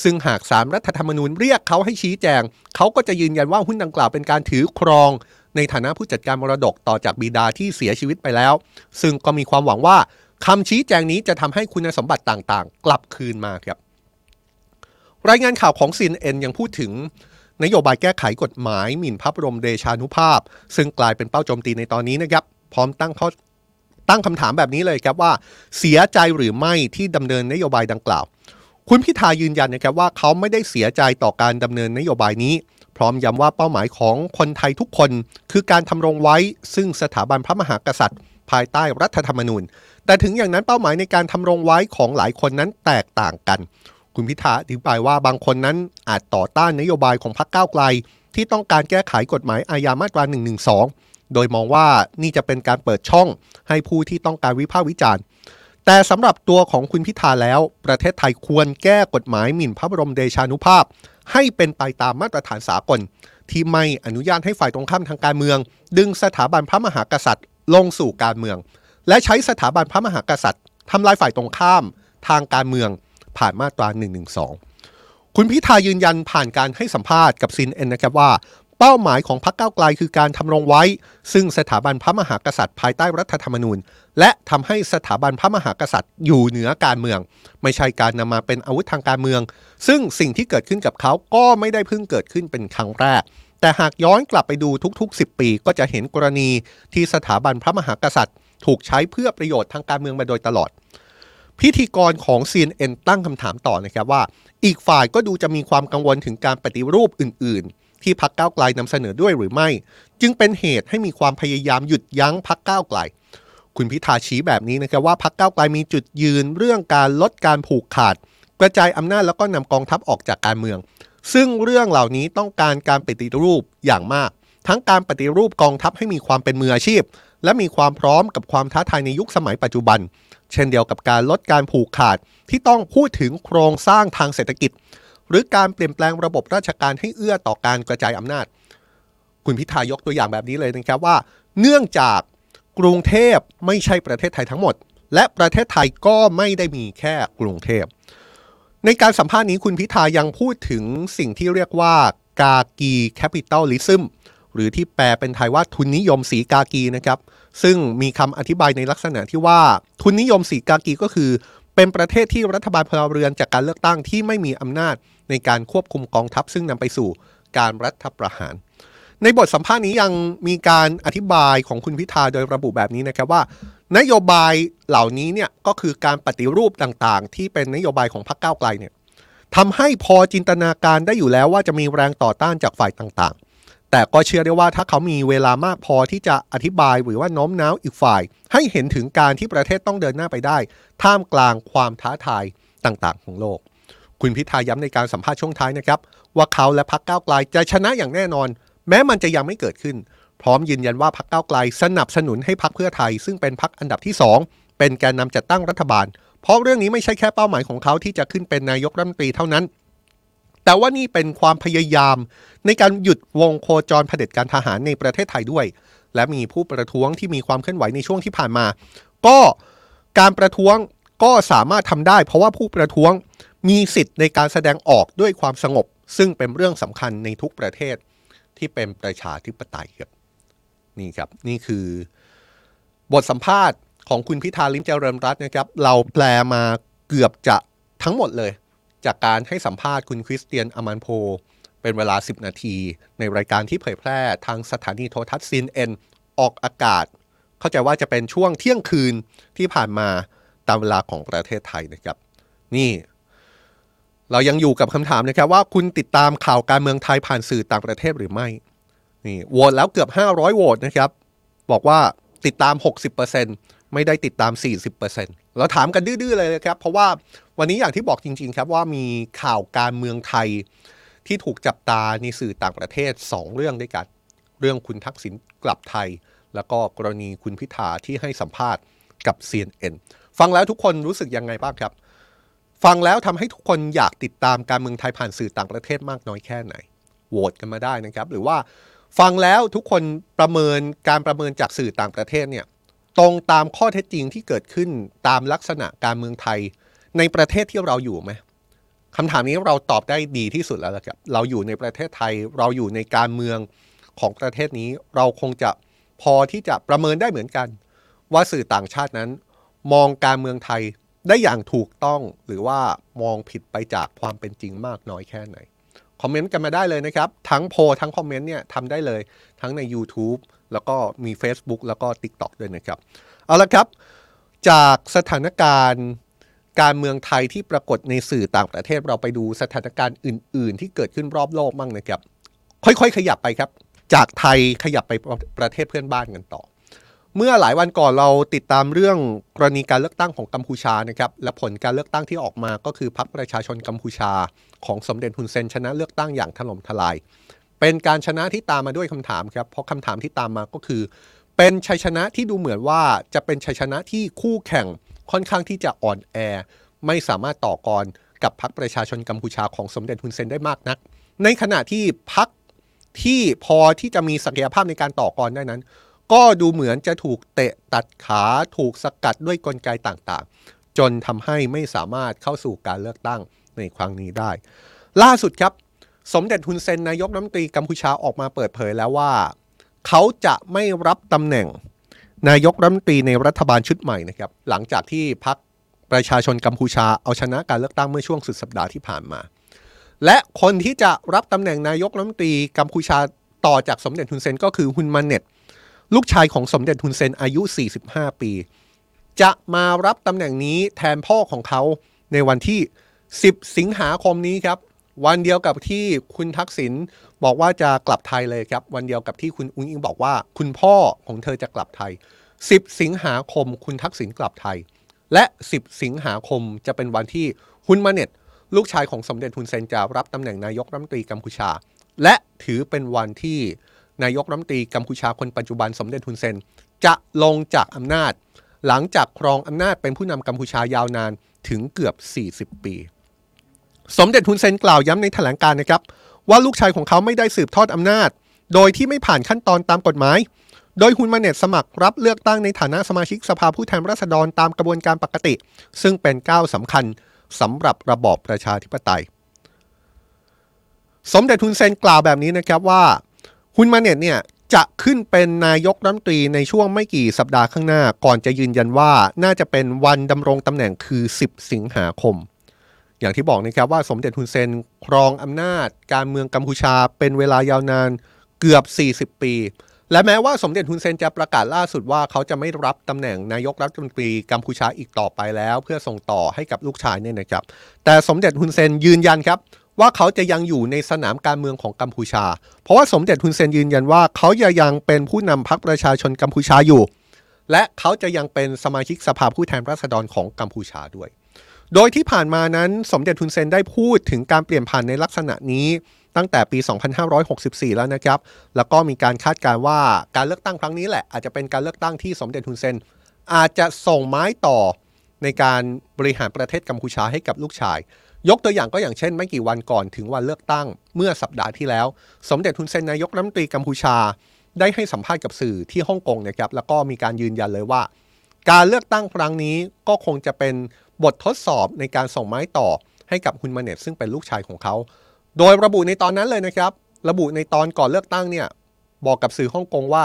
ซึ่งหากสารรัฐธรรมนูญเรียกเขาให้ชี้แจง เขาก็จะยืนยันว่าหุ้นดังกล่าวเป็นการถือครอง ในฐานะผู้จัดการมรดกต่อจากบิดาที่เสียชีวิตไปแล้ว ซึ่งก็มีความหวังว่าคำชี้แจงนี้จะทำให้คุณสมบัติต่างๆ กลับคืนมาครับ รายงานข่าวของ CNN ยังพูดถึงนโยบายแก้ไขกฎหมายหมิ่นพระบรมเดชานุภาพ ซึ่งกลายเป็นเป้าโจมตีในตอนนี้นะครับ พร้อมตั้งข้อตั้งคำถามแบบนี้เลยครับว่า เสียใจหรือไม่ที่ดำเนินนโยบายดังกล่าว คุณพิธายืนยันนะครับว่าเขาไม่ได้เสียใจต่อการดำเนินนโยบายนี้ ร้อมย้ำว่าเป้าหมายของคนไทยทุกคน คือการทำรงไว้ซึ่งสถาบันพระมหากษัตริย์ ภายใต้รัฐธรรมนูญ แต่ถึงอย่างนั้นเป้าหมายในการทำรงไว้ของหลายคนนั้นแตกต่างกัน คุณพิธาอธิบายว่าบางคนนั้นอาจต่อต้านนโยบายของพรรคก้าวไกล ที่ต้องการแก้ไขกฎหมายอาญามาตรา1นึโดยมองว่านี่จะเป็นการเปิดช่อง ให้ผู้ที่ต้องการวิพากษ์วิจารณ์แต่สำหรับตัวของคุณพิธาแล้ว ประเทศไทยควรแก้กฎหมายหมิ่นพระบรมเดชานุภาพ ให้เป็นไปตามมาตรฐานสากล ที่ไม่อนุญาตให้ฝ่ายตรงข้ามทางการเมือง ดึงสถาบันพระมหากษัตริย์ ลงสู่การเมือง และใช้สถาบันพระมหากษัตริย์ทำลายฝ่ายตรงข้ามทางการเมือง ผ่านมาตรา1นึคุณพิธายืนยันผ่านการให้สัมภาษณ์กับซินเอ็นนะครับว่า เป้าหมายของพรรคก้าวไกลคือการทำรงไว้ ซึ่งสถาบันพระมหากษัตริย์ภายใต้รัฐธรรมนูญ และทำให้สถาบันพระมหากษัตริย์อยู่เหนือการเมือง ไม่ใช่การนำมาเป็นอาวุธทางการเมือง ซึ่งสิ่งที่เกิดขึ้นกับเขาก็ไม่ได้เพิ่งเกิดขึ้นเป็นครั้งแรก แต่หากย้อนกลับไปดูทุกๆ 10 ปี ก็จะเห็นกรณีที่สถาบันพระมหากษัตริย์ ถูกใช้เพื่อประโยชน์ทางการเมืองมาโดยตลอดพิธีกรของ CNN ตั้งคำถามต่อนะครับว่า อีกฝ่ายก็ดูจะมีความกังวลถึงการปฏิรูปอื่น ที่พักก้าวไกลนำเสนอด้วยหรือไม่ จึงเป็นเหตุให้มีความพยายามหยุดยั้งพักก้าวไกล คุณพิธาชี้แบบนี้นะครับว่าพักก้าวไกลมีจุดยืนเรื่องการลดการผูกขาด กระจายอำนาจแล้วก็นำกองทัพออกจากการเมือง ซึ่งเรื่องเหล่านี้ต้องการการปฏิรูปอย่างมาก ทั้งการปฏิรูปกองทัพให้มีความเป็นมืออาชีพ และมีความพร้อมกับความท้าทายในยุคสมัยปัจจุบัน เช่นเดียวกับการลดการผูกขาดที่ต้องพูดถึงโครงสร้างทางเศรษฐกิจ หรือการเปลี่ยนแปลงระบบราชการให้เอื้อต่อการกระจายอำนาจ คุณพิธายกตัวอย่างแบบนี้เลยนะครับว่า เนื่องจากกรุงเทพไม่ใช่ประเทศไทยทั้งหมด และประเทศไทยก็ไม่ได้มีแค่กรุงเทพ ในการสัมภาษณ์นี้คุณพิธายังพูดถึงสิ่งที่เรียกว่า khaki capitalism หรือที่แปลเป็นไทยว่าทุนนิยมสีกากีนะครับ ซึ่งมีคำอธิบายในลักษณะที่ว่าทุนนิยมสีกากีก็คือ เป็นประเทศที่รัฐบาลพลเรือนจากการเลือกตั้งที่ไม่มีอำนาจ ในการควบคุมกองทัพซึ่งนำไปสู่การรัฐประหาร ในบทสัมภาษณ์นี้ยังมีการอธิบายของคุณพิธาโดยระบุแบบนี้นะครับว่า นโยบายเหล่านี้เนี่ยก็คือการปฏิรูปต่างๆ ที่เป็นนโยบายของพรรคก้าวไกลเนี่ยทำให้พอจินตนาการได้อยู่แล้วว่าจะมีแรงต่อต้านจากฝ่ายต่างๆ แต่ก็เชื่อได้ว่าถ้าเขามีเวลามากพอที่จะอธิบายหรือว่าน้มน้าวอีกฝ่าย ให้เห็นถึงการที่ประเทศต้องเดินหน้าไปได้ ท่ามกลางความท้าทายต่างๆ ของโลก คุณพิธาย้ำในการสัมภาษณ์ช่วงท้ายนะครับ ว่าเขาและพรรคก้าวไกลจะชนะอย่างแน่นอน แม้มันจะยังไม่เกิดขึ้น พร้อมยืนยันว่าพรรคก้าวไกลสนับสนุนให้พรรคเพื่อไทย ซึ่งเป็นพรรคอันดับที่ 2 เป็นแกนนำจัดตั้งรัฐบาล เพราะเรื่องนี้ไม่ใช่แค่เป้าหมายของเขาที่จะขึ้นเป็นนายกรัฐมนตรีเท่านั้น แต่ว่านี่เป็นความพยายาม ในการหยุดวงโคจรเผด็จการทหารในประเทศไทยด้วย และมีผู้ประท้วงที่มีความเคลื่อนไหวในช่วงที่ผ่านมา ก็การประท้วงก็สามารถทำได้ เพราะว่าผู้ประท้วง มีสิทธิ์ในการแสดงออกด้วยความสงบ ซึ่งเป็นเรื่องสำคัญในทุกประเทศที่เป็นประชาธิปไตยครับนี่ครับนี่คือบทสัมภาษณ์ของคุณพิธาลิมเจริญรัตน์นะครับ เราแปลมาเกือบจะทั้งหมดเลย จากการให้สัมภาษณ์คุณคริสเตียนอมันโพ เป็นเวลา 10 นาที ในรายการที่เผยแพร่ทางสถานีโทรทัศน์ซีนเอ็นออกอากาศ เข้าใจว่าจะเป็นช่วงเที่ยงคืนที่ผ่านมาตามเวลาของประเทศไทยนะครับ นี่ เรายังอยู่กับคำถามนะครับว่าคุณติดตามข่าวการเมืองไทยผ่านสื่อต่างประเทศหรือไม่นี่โหวตแล้วเกือบ 500โหวตนะครับ บอกว่าติดตาม 60%ไม่ได้ติดตาม 40%เราถามกันดื้อๆเลยนะครับ เพราะว่าวันนี้อย่างที่บอกจริง ๆ ครับว่ามีข่าวการเมืองไทยที่ถูกจับตาในสื่อต่างประเทศ 2 เรื่องด้วยกัน เรื่องคุณทักษิณกลับไทย แล้วก็กรณีคุณพิธาที่ให้สัมภาษณ์กับ CNN ฟังแล้วทุกคนรู้สึกยังไงบ้างครับ ฟังแล้วทำให้ทุกคนอยากติดตามการเมืองไทยผ่านสื่อต่างประเทศมากน้อยแค่ไหน โหวตกันมาได้นะครับ หรือว่าฟังแล้วทุกคนประเมินการประเมินจากสื่อต่างประเทศเนี่ยตรงตามข้อเท็จจริงที่เกิดขึ้นตามลักษณะการเมืองไทยในประเทศที่เราอยู่ไหมคำถามนี้เราตอบได้ดีที่สุดแล้วครับ เราอยู่ในประเทศไทย เราอยู่ในการเมืองของประเทศนี้ เราคงจะพอที่จะประเมินได้เหมือนกัน ว่าสื่อต่างชาตินั้น มองการเมืองไทย ได้อย่างถูกต้องหรือว่ามองผิดไปจากความเป็นจริงมากน้อยแค่ไหน คอมเมนต์กันมาได้เลยนะครับ ทั้งโพทั้งคอมเมนต์เนี่ยทำได้เลยทั้งใน YouTube แล้วก็มี Facebook แล้วก็ TikTok ด้วยนะครับ เอาละครับ จากสถานการณ์การเมืองไทยที่ปรากฏในสื่อต่างประเทศเราไปดูสถานการณ์อื่น ๆ ที่เกิดขึ้นรอบโลกบ้างนะครับ ค่อยๆ ขยับไปครับ จากไทยขยับไปประเทศเพื่อนบ้านกันต่อ เมื่อหลายวันก่อนเราติดตามเรื่องกรณีการเลือกตั้งของกัมพูชานะครับและผลการเลือกตั้งที่ออกมาก็คือพรรคประชาชนกัมพูชา ของสมเด็จฮุนเซนชนะเลือกตั้งอย่างถล่มทลาย เป็นการชนะที่ตามมาด้วยคำถามครับเพราะคำถามที่ตามมาก็คือ เป็นชัยชนะที่ดูเหมือนว่าจะเป็นชัยชนะที่คู่แข่งค่อนข้างที่จะอ่อนแอ ไม่สามารถต่อกรกับพรรคประชาชนกัมพูชาของสมเด็จฮุนเซนได้มากนัก ในขณะที่พรรคที่พอที่จะมีศักยภาพในการต่อกรได้นั้น ก็ดูเหมือนจะถูกเตะตัดขาถูกสกัดด้วยกลไกต่างๆ จนทำให้ไม่สามารถเข้าสู่การเลือกตั้งในครั้งนี้ได้ ล่าสุดครับ สมเด็จฮุนเซนนายกรัฐมนตรีกัมพูชาออกมาเปิดเผยแล้วว่า เขาจะไม่รับตำแหน่ง นายกรัฐมนตรีในรัฐบาลชุดใหม่นะครับ หลังจากที่พรรคประชาชนกัมพูชาเอาชนะการเลือกตั้งเมื่อช่วงสุดสัปดาห์ที่ผ่านมา และคนที่จะรับตำแหน่งนายกรัฐมนตรีกัมพูชาต่อจากสมเด็จฮุนเซนก็คือฮุนมาเน็ต ลูกชายของสมเด็จฮุนเซนอายุ 45 ปี จะมารับตำแหน่งนี้แทนพ่อของเขาในวันที่ 10 สิงหาคมนี้ครับ วันเดียวกับที่คุณทักษิณบอกว่าจะกลับไทยเลยครับ วันเดียวกับที่คุณอุ้งอิงบอกว่า คุณพ่อของเธอจะกลับไทย 10 สิงหาคม คุณทักษิณกลับไทย และ 10 สิงหาคมจะเป็นวันที่ฮุนมาเน็ตลูกชายของสมเด็จฮุนเซนจะรับตำแหน่งนายกรัฐมนตรีกัมพูชา และถือเป็นวันที่ นายกรัฐมนตรีกัมพูชาคนปัจจุบันสมเด็จฮุนเซน จะลงจากอำนาจ หลังจากครองอำนาจเป็นผู้นำกัมพูชายาวนานถึงเกือบ 40 ปี สมเด็จฮุนเซนกล่าวย้ำในแถลงการนะครับ ว่าลูกชายของเขาไม่ได้สืบทอดอำนาจ โดยที่ไม่ผ่านขั้นตอนตามกฎหมาย โดยฮุนมาเนตสมัครรับเลือกตั้งในฐานะสมาชิกสภาผู้แทนราษฎรตามกระบวนการปกติ ซึ่งเป็นก้าวสำคัญสำหรับระบอบประชาธิปไตย สมเด็จฮุนเซนกล่าวแบบนี้นะครับว่า ฮุนมาเน็ตเนี่ยจะขึ้นเป็นนายกรัฐมนตรีในช่วงไม่กี่สัปดาห์ข้างหน้า ก่อนจะยืนยันว่าน่าจะเป็นวันดำรงตำแหน่งคือ 10 สิงหาคม อย่างที่บอกนะครับว่าสมเด็จฮุนเซนครองอำนาจ การเมืองกัมพูชาเป็นเวลายาวนานเกือบ 40 ปี และแม้ว่าสมเด็จฮุนเซนจะประกาศล่าสุดว่าเขาจะไม่รับตำแหน่งนายกรัฐมนตรีกัมพูชาอีกต่อไปแล้ว เพื่อส่งต่อให้กับลูกชายเนี่ยนะครับ แต่สมเด็จฮุนเซนยืนยันครับ ว่าเขาจะยังอยู่ในสนามการเมืองของกัมพูชา เพราะว่าสมเด็จฮุนเซนยืนยันว่าเขาจะยังเป็นผู้นำพรรคประชาชนกัมพูชาอยู่ และเขาจะยังเป็นสมาชิกสภาผู้แทนราษฎรของกัมพูชาด้วย โดยที่ผ่านมานั้นสมเด็จฮุนเซนได้พูดถึงการเปลี่ยนผ่านในลักษณะนี้ตั้งแต่ปี 2564 แล้วนะครับ แล้วก็มีการคาดการว่าการเลือกตั้งครั้งนี้แหละ อาจจะเป็นการเลือกตั้งที่สมเด็จฮุนเซน อาจจะส่งไม้ต่อในการบริหารประเทศกัมพูชาให้กับลูกชาย ยกตัวอย่างก็อย่างเช่น ไม่กี่วันก่อนถึงวันเลือกตั้ง เมื่อสัปดาห์ที่แล้ว สมเด็จฮุนเซนนายกรัฐมนตรีกัมพูชา ได้ให้สัมภาษณ์กับสื่อที่ฮ่องกงนะครับแล้วก็มีการยืนยันเลยว่า การเลือกตั้งครั้งนี้ก็คงจะเป็นบททดสอบในการส่งไม้ต่อให้กับฮุนมาเน็ตซึ่งเป็นลูกชายของเขา โดยระบุในตอนนั้นเลยนะครับ ระบุในตอนก่อนเลือกตั้งเนี่ยบอกกับสื่อฮ่องกงว่า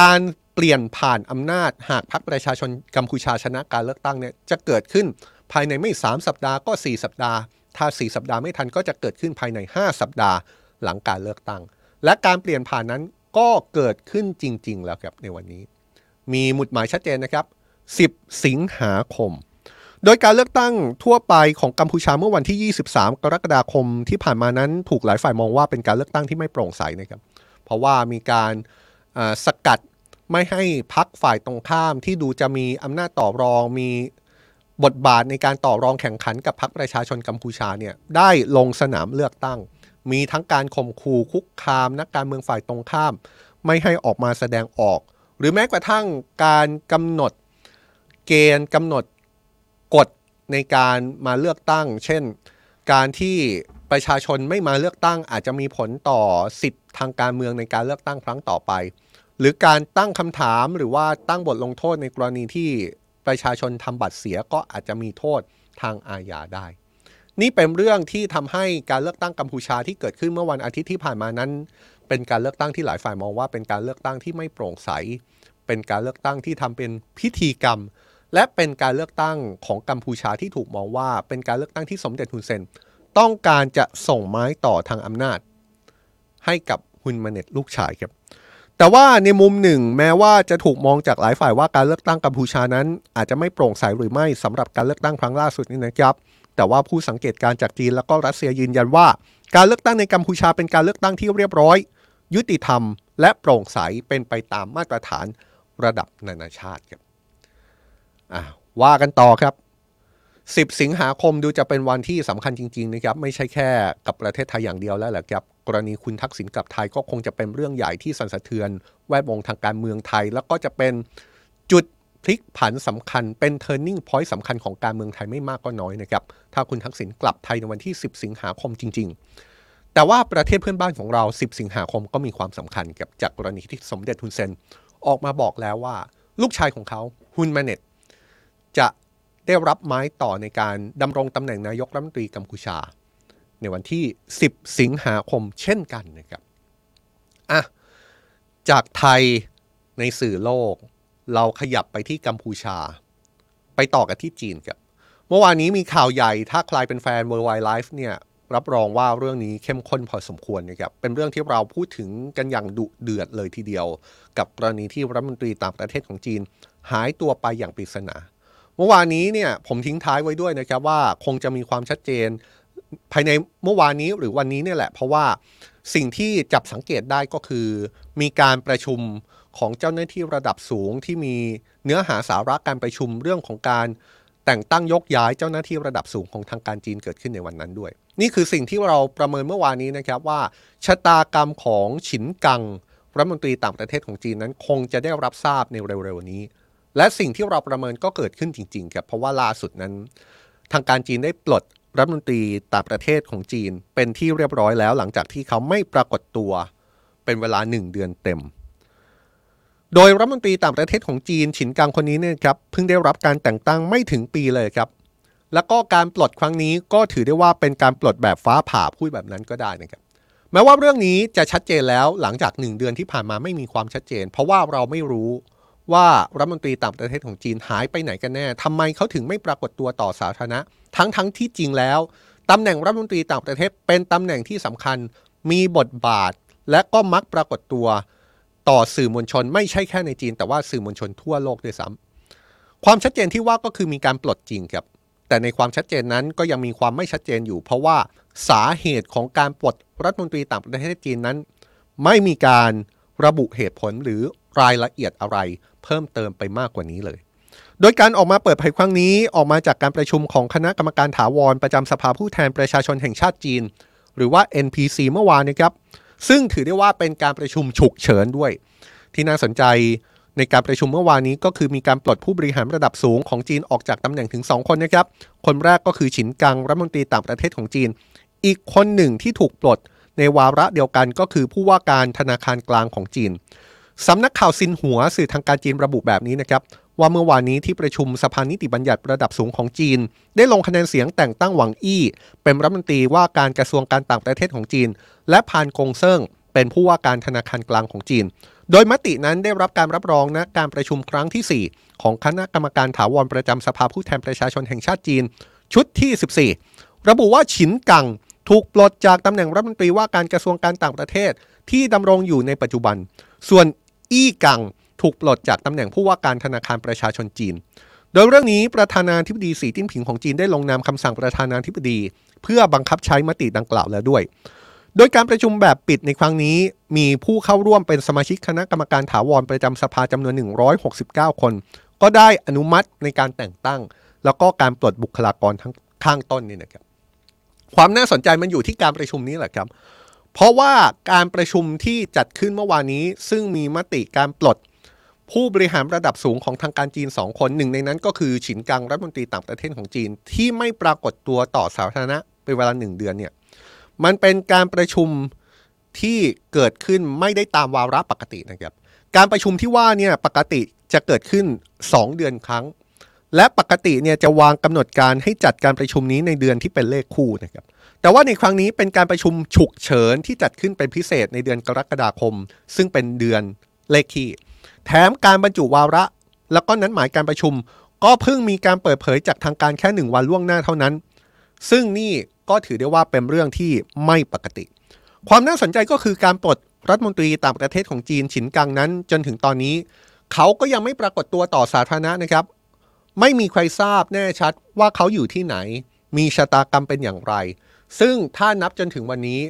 การเปลี่ยนผ่านอำนาจหากพรรคประชาชนกัมพูชาชนะการเลือกตั้งเนี่ยจะเกิดขึ้น ภายในไม่ 3 สัปดาห์ก็ 4 สัปดาห์ ถ้า 4 สัปดาห์ไม่ทันก็จะเกิดขึ้นภายใน 5 สัปดาห์หลังการเลือกตั้ง และการเปลี่ยนผ่านนั้นก็เกิดขึ้นจริง ๆ แล้วครับในวันนี้ มีหมุดหมายชัดเจนนะครับ 10 สิงหาคม โดยการเลือกตั้งทั่วไปของกัมพูชาเมื่อวันที่ 23 กรกฎาคมที่ผ่านมานั้นถูกหลายฝ่ายมองว่าเป็นการเลือกตั้งที่ไม่โปร่งใสนะครับ เพราะว่ามีการสกัดไม่ให้พักฝ่ายตรงข้ามที่ดูจะมีอำนาจต่อรองมี บทบาทในการต่อรองแข่งขันกับพรรคประชาชนกัมพูชาเนี่ยได้ลงสนามเลือกตั้ง มีทั้งการข่มขู่คุกคาม นักการเมืองฝ่ายตรงข้าม ไม่ให้ออกมาแสดงออก หรือแม้กระทั่งการกำหนดเกณฑ์กำหนดกฎในการมาเลือกตั้ง เช่น การที่ประชาชนไม่มาเลือกตั้ง อาจจะมีผลต่อสิทธิ์ทางการเมืองในการเลือกตั้งครั้งต่อไป หรือการตั้งคำถามหรือว่าตั้งบทลงโทษในกรณีที่ ประชาชนทำบัตรเสียก็อาจจะมีโทษทางอาญาได้ นี่เป็นเรื่องที่ทำให้การเลือกตั้งกัมพูชาที่เกิดขึ้นเมื่อวันอาทิตย์ที่ผ่านมานั้น เป็นการเลือกตั้งที่หลายฝ่ายมองว่าเป็นการเลือกตั้งที่ไม่โปร่งใส เป็นการเลือกตั้งที่ทำเป็นพิธีกรรม และเป็นการเลือกตั้งของกัมพูชาที่ถูกมองว่าเป็นการเลือกตั้งที่สมเด็จฮุนเซนต้องการจะส่งไม้ต่อทางอำนาจ ให้กับฮุนมาเน็ตลูกชายครับ แต่ว่าในมุมหนึ่งแม้ว่าจะถูกมองจากหลายฝ่ายว่าการเลือกตั้งกัมพูชานั้น อาจจะไม่โปร่งใสหรือไม่สำหรับการเลือกตั้งครั้งล่าสุดนี้นะครับ แต่ว่าผู้สังเกตการจากจีนแล้วก็รัสเซียยืนยันว่า การเลือกตั้งในกัมพูชาเป็นการเลือกตั้งที่เรียบร้อย ยุติธรรม และโปร่งใสเป็นไปตามมาตรฐานระดับนานาชาติครับว่ากันต่อครับ 10 สิงหาคมดูจะเป็นวันที่สำคัญจริง ๆ นะครับ ไม่ใช่แค่กับประเทศไทยอย่างเดียวแล้วแหละครับ กรณีคุณทักษิณกลับไทยก็คงจะเป็นเรื่องใหญ่ที่สั่นสะเทือน แวดวงทางการเมืองไทย แล้วก็จะเป็นจุดพลิกผันสำคัญเป็น turning point สำคัญของการเมืองไทยไม่มากก็น้อยนะครับ ถ้าคุณทักษิณกลับไทยในวันที่ 10 สิงหาคมจริง ๆ แต่ว่าประเทศเพื่อนบ้านของเรา 10 สิงหาคมก็มีความสำคัญกับจากกรณีที่สมเด็จฮุนเซนออกมาบอกแล้วว่า ลูกชายของเขาฮุนมาเน็ตจะได้รับไม้ต่อในการดำรงตำแหน่งนายกรัฐมนตรีกัมพูชา ในวันที่ 10 สิงหาคมเช่นกันนะครับอะจากไทยในสื่อโลก เราขยับไปที่กัมพูชา ไปต่อกันที่จีนครับ เมื่อวานนี้มีข่าวใหญ่ถ้าใครเป็นแฟน Worldwide Life เนี่ยรับรองว่าเรื่องนี้เข้มข้นพอสมควรนะครับ เป็นเรื่องที่เราพูดถึงกันอย่างดุเดือดเลยทีเดียว กับกรณีที่รัฐมนตรีต่างประเทศของจีน หายตัวไปอย่างปริศนา เมื่อวานนี้เนี่ยผมทิ้งท้ายไว้ด้วยนะครับว่าคงจะมีความชัดเจน ภายในเมื่อวานนี้หรือวันนี้เนี่ยแหละ เพราะว่าสิ่งที่จับสังเกตได้ก็คือ มีการประชุมของเจ้าหน้าที่ระดับสูงที่มีเนื้อหาสาระการประชุมเรื่องของการแต่งตั้งยกย้ายเจ้าหน้าที่ระดับสูงของทางการจีนเกิดขึ้นในวันนั้นด้วย นี่คือสิ่งที่เราประเมินเมื่อวานนี้นะครับว่า ชะตากรรมของฉินกังรัฐมนตรีต่างประเทศของจีนนั้นคงจะได้รับทราบในเร็วๆนี้ และสิ่งที่เราประเมินก็เกิดขึ้นจริงๆครับเพราะว่าล่าสุดนั้น ทางการจีนได้ปลด รัฐมนตรีต่างประเทศของจีนเป็นที่เรียบร้อยแล้วหลังจากที่เขาไม่ปรากฏตัวเป็นเวลาหนึ่งเดือนเต็ม โดยรัฐมนตรีต่างประเทศของจีนฉินกังคนนี้เนี่ยครับเพิ่งได้รับการแต่งตั้งไม่ถึงปีเลยครับ แล้วก็การปลดครั้งนี้ก็ถือได้ว่าเป็นการปลดแบบฟ้าผ่าพูดแบบนั้นก็ได้นะครับแม้ว่าเรื่องนี้จะชัดเจนแล้วหลังจากหนึ่งเดือนที่ผ่านมาไม่มีความชัดเจน เพราะว่าเราไม่รู้ ว่ารัฐมนตรีต่างประเทศของจีนหายไปไหนกันแน่ทำไมเขาถึงไม่ปรากฏตัวต่อสาธารณะ ทั้งทั้งที่จริงแล้วตำแหน่งรัฐมนตรีต่างประเทศเป็นตำแหน่งที่สำคัญ มีบทบาท และก็มักปรากฏตัวต่อสื่อมวลชน ไม่ใช่แค่ในจีน แต่ว่าสื่อมวลชนทั่วโลกด้วยซ้ำความชัดเจนที่ว่าก็คือมีการปลดจริงครับ แต่ในความชัดเจนนั้นก็ยังมีความไม่ชัดเจนอยู่ เพราะว่าสาเหตุของการปลดรัฐมนตรีต่างประเทศจีนนั้น ไม่มีการระบุเหตุผลหรือรายละเอียดอะไร เพิ่มเติมไปมากกว่านี้เลย โดยการออกมาเปิดเผยครั้งนี้ออกมาจากการประชุมของคณะกรรมการถาวรประจำสภาผู้แทนประชาชนแห่งชาติจีน หรือว่า NPC เมื่อวานนะครับ ซึ่งถือได้ว่าเป็นการประชุมฉุกเฉินด้วย ที่น่าสนใจในการประชุมเมื่อวานนี้ก็คือมีการปลดผู้บริหารระดับสูงของจีนออกจากตำแหน่งถึง 2 คนนะครับ คนแรกก็คือฉินกังรัฐมนตรีต่างประเทศของจีน อีกคนหนึ่งที่ถูกปลดในวาระเดียวกันก็คือผู้ว่าการธนาคารกลางของจีน สำนักข่าวซินหัวสื่อทางการจีนระบุแบบนี้นะครับว่าเมื่อวานนี้ที่ประชุมสภานิติบัญญัติระดับสูงของจีน ได้ลงคะแนนเสียงแต่งตั้งหวังอี้ เป็นรัฐมนตรีว่าการกระทรวงการต่างประเทศของจีน และพานกงเซิงเป็นผู้ว่าการธนาคารกลางของจีน โดยมตินั้นได้รับการรับรองนะการประชุมครั้งที่ 4 ของคณะกรรมการถาวรประจำสภาผู้แทนประชาชนแห่งชาติจีน ชุดที่ 14 ระบุว่าฉินกังถูกปลดจากตำแหน่งรัฐมนตรีว่าการกระทรวงการต่างประเทศที่ดำรงอยู่ในปัจจุบัน ส่วน อี้กังถูกปลดจากตำแหน่งผู้ว่าการธนาคารประชาชนจีน โดยเรื่องนี้ประธานาธิบดีสีจิ้นผิงของจีนได้ลงนามคำสั่งประธานาธิบดี เพื่อบังคับใช้มติดังกล่าวแล้วด้วย โดยการประชุมแบบปิดในครั้งนี้ มีผู้เข้าร่วมเป็นสมาชิกคณะกรรมการถาวรประจำสภาจำนวน 169 คน ก็ได้อนุมัติในการแต่งตั้ง แล้วก็การปลดบุคลากรทั้งข้างต้นนี่นะครับความน่าสนใจมันอยู่ที่การประชุมนี้แหละครับ เพราะว่าการประชุมที่จัดขึ้นเมื่อวานนี้ ซึ่งมีมติการปลด ผู้บริหารระดับสูงของทางการจีน 2 คนหนึ่งในนั้นก็คือฉินกังรัฐมนตรีต่างประเทศของจีน ที่ไม่ปรากฏตัวต่อสาธารณะเป็นเวลาหนึ่งเดือนเนี่ยมันเป็นการประชุมที่เกิดขึ้นไม่ได้ตามวาระปกตินะครับ การประชุมที่ว่าเนี่ยปกติจะเกิดขึ้น 2 เดือนครั้ง และปกติเนี่ยจะวางกำหนดการให้จัดการประชุมนี้ในเดือนที่เป็นเลขคู่นะครับ แต่ว่าในครั้งนี้เป็นการประชุมฉุกเฉินที่จัดขึ้นเป็นพิเศษในเดือนกรกฎาคม ซึ่งเป็นเดือนเลขคี่ แถมการบรรจุวาระ แล้วก็นั้นหมายการประชุม ก็เพิ่งมีการเปิดเผยจากทางการแค่หนึ่งวันล่วงหน้าเท่านั้น ซึ่งนี่ก็ถือได้ว่าเป็นเรื่องที่ไม่ปกติ ความน่าสนใจก็คือการปลดรัฐมนตรีต่างประเทศของจีนฉินกังนั้น จนถึงตอนนี้ เขาก็ยังไม่ปรากฏตัวต่อสาธารณะนะครับ ไม่มีใครทราบแน่ชัดว่าเขาอยู่ที่ไหน มีชะตากรรมเป็นอย่างไร ซึ่งถ้านับจนถึงวันนี้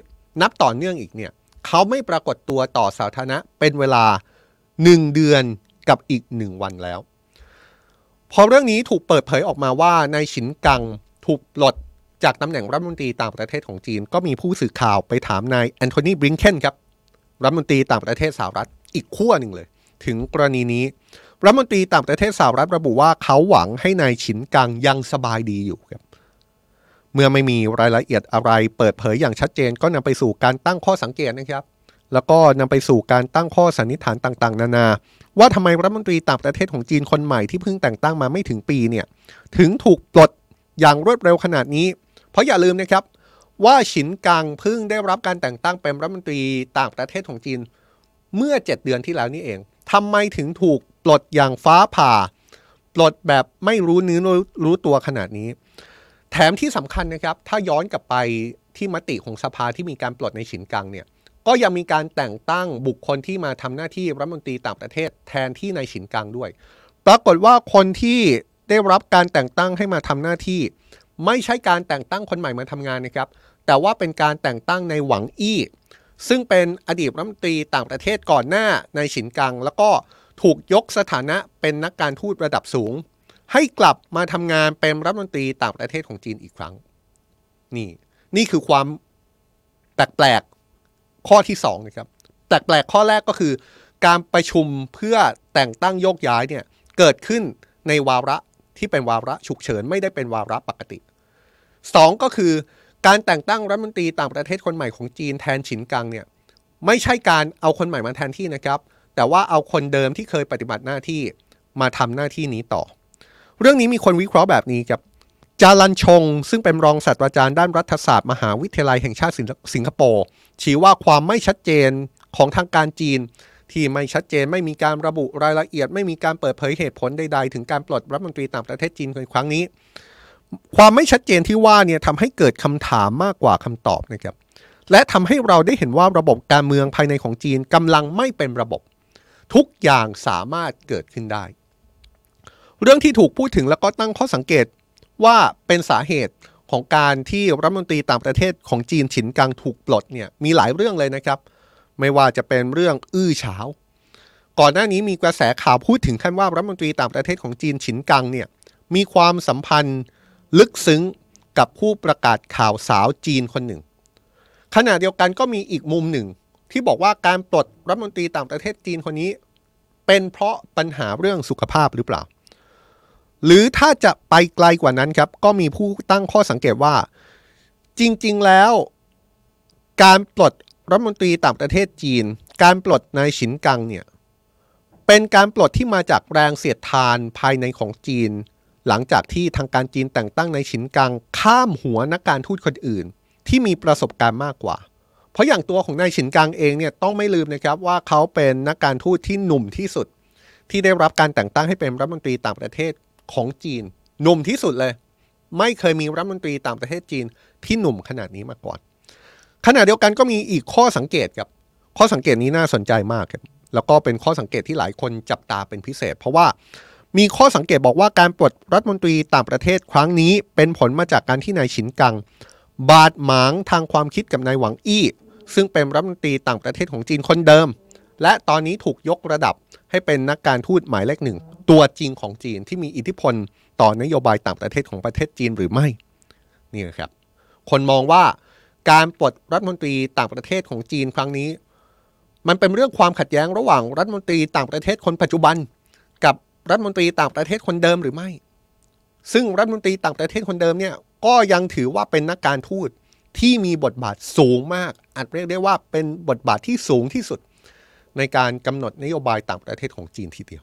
นับต่อเนื่องอีกเนี่ยเขาไม่ปรากฏตัวต่อสาธารณะเป็นเวลา 1 เดือนกับอีก 1 วันแล้ว พอเรื่องนี้ถูกเปิดเผยออกมาว่านายฉินกังถูกปลดจากตำแหน่งรัฐมนตรีต่างประเทศของจีน ก็มีผู้สื่อข่าวไปถามนายแอนโทนีบริงเคนครับรัฐมนตรีต่างประเทศสหรัฐอีกขั้วหนึ่งเลย ถึงกรณีนี้รัฐมนตรีต่างประเทศสหรัฐระบุว่าเขาหวังให้นายฉินกังยังสบายดีอยู่ครับ เมื่อไม่มีรายละเอียดอะไรเปิดเผยอย่างชัดเจน ก็นำไปสู่การตั้งข้อสังเกตนะครับ แล้วก็นำไปสู่การตั้งข้อสันนิษฐานต่างๆ นานา ว่าทำไมรัฐมนตรีต่างประเทศของจีนคนใหม่ที่เพิ่งแต่งตั้งมาไม่ถึงปีเนี่ยถึงถูกปลดอย่างรวดเร็วขนาดนี้ เพราะอย่าลืมนะครับว่าฉินกังเพิ่งได้รับการแต่งตั้งเป็นรัฐมนตรีต่างประเทศของจีน เมื่อ 7 เดือนที่แล้วนี่เองทำไมถึงถูกปลดอย่างฟ้าผ่า ปลดแบบไม่รู้เนื้อรู้ตัวขนาดนี้ แถมที่สำคัญนะครับ ถ้าย้อนกลับไปที่มติของสภาที่มีการปลดในฉินกังเนี่ยก็ยังมีการแต่งตั้งบุคคลที่มาทำหน้าที่รัฐมนตรีต่างประเทศแทนที่ในฉินกังด้วย ปรากฏว่าคนที่ได้รับการแต่งตั้งให้มาทำหน้าที่ ไม่ใช่การแต่งตั้งคนใหม่มาทำงานนะครับ แต่ว่าเป็นการแต่งตั้งในหวังอี้ ซึ่งเป็นอดีตรัฐมนตรีต่างประเทศก่อนหน้าในฉินกัง แล้วก็ถูกยกสถานะเป็นนักการทูตระดับสูง ให้กลับมาทำงานเป็นรัฐมนตรีต่างประเทศของจีนอีกครั้ง นี่ นี่คือความแปลกๆข้อที่2นะครับแปลกๆข้อแรกก็คือ การประชุมเพื่อแต่งตั้งโยกย้ายเนี่ยเกิดขึ้นในวาระที่เป็นวาระฉุกเฉินไม่ได้เป็นวาระปกติ 2 ก็คือการแต่งตั้งรัฐมนตรีต่างประเทศคนใหม่ของจีนแทนฉินกังเนี่ยไม่ใช่การเอาคนใหม่มาแทนที่นะครับ แต่ว่าเอาคนเดิมที่เคยปฏิบัติหน้าที่มาทำหน้าที่นี้ต่อ เรื่องนี้มีคนวิเคราะห์แบบนี้ครับจารันชง ซึ่งเป็นรองศาสตราจารย์ด้านรัฐศาสตร์มหาวิทยาลัยแห่งชาติสิงคโปร์ชี้ว่าความไม่ชัดเจนของทางการจีน ที่ไม่ชัดเจนไม่มีการระบุรายละเอียด ไม่มีการเปิดเผยเหตุผลใดๆ ถึงการปลดรัฐมนตรีต่างประเทศจีนในครั้งนี้ ความไม่ชัดเจนที่ว่าเนี่ยทำให้เกิดคำถามมากกว่าคำตอบนะครับและทำให้เราได้เห็นว่าระบบการเมืองภายในของจีนกำลังไม่เป็นระบบ ทุกอย่างสามารถเกิดขึ้นได้ เรื่องที่ถูกพูดถึงแล้วก็ตั้งข้อสังเกตว่าเป็นสาเหตุของการที่รัฐมนตรีต่างประเทศของจีนฉินกังถูกปลดเนี่ยมีหลายเรื่องเลยนะครับ ไม่ว่าจะเป็นเรื่องอื้อเฉาก่อนหน้านี้มีกระแสข่าวพูดถึงขั้นว่ารัฐมนตรีต่างประเทศของจีนฉินกังเนี่ยมีความสัมพันธ์ลึกซึ้งกับผู้ประกาศข่าวสาวจีนคนหนึ่ง ขณะเดียวกันก็มีอีกมุมหนึ่ง ที่บอกว่าการปลดรัฐมนตรีต่างประเทศจีนคนนี้ เป็นเพราะปัญหาเรื่องสุขภาพหรือเปล่า หรือถ้าจะไปไกลกว่านั้นครับ ก็มีผู้ตั้งข้อสังเกตว่า จริง ๆ แล้ว การปลดรัฐมนตรีต่างประเทศจีน การปลดนายฉินกังเนี่ยเป็นการปลดที่มาจากแรงเสียดทานภายในของจีน หลังจากที่ทางการจีนแต่งตั้งในฉินกัง ข้ามหัวนักการทูตคนอื่น ที่มีประสบการณ์มากกว่า เพราะอย่างตัวของนายฉินกังเองเนี่ยต้องไม่ลืมนะครับว่าเขาเป็นนักการทูตที่หนุ่มที่สุด ที่ได้รับการแต่งตั้งให้เป็นรัฐมนตรีต่างประเทศ ของจีน หนุ่มที่สุดเลย ไม่เคยมีรัฐมนตรีต่างประเทศจีนที่หนุ่มขนาดนี้มาก่อน ขณะเดียวกันก็มีอีกข้อสังเกตครับ ข้อสังเกตนี้น่าสนใจมากครับแล้วก็เป็นข้อสังเกตที่หลายคนจับตาเป็นพิเศษ เพราะว่ามีข้อสังเกตบอกว่าการปลดรัฐมนตรีต่างประเทศครั้งนี้ เป็นผลมาจากการที่นายฉินกัง บาดหมางทางความคิดกับนายหวังอี้ ซึ่งเป็นรัฐมนตรีต่างประเทศของจีนคนเดิม และตอนนี้ถูกยกระดับให้เป็นนักการทูตหมายเลขหนึ่ง ตัวจริงของจีนที่มีอิทธิพลต่อนโยบายต่างประเทศของประเทศจีนหรือไม่นี่นะครับ คนมองว่าการปลดรัฐมนตรีต่างประเทศของจีนครั้งนี้ มันเป็นเรื่องความขัดแย้งระหว่างรัฐมนตรีต่างประเทศคนปัจจุบัน กับรัฐมนตรีต่างประเทศคนเดิมหรือไม่ ซึ่งรัฐมนตรีต่างประเทศคนเดิมเนี่ยก็ยังถือว่าเป็นนักการทูตที่มีบทบาทสูงมาก อาจเรียกได้ว่าเป็นบทบาทที่สูงที่สุด ในการกำหนดนโยบายต่างประเทศของจีนทีเดียว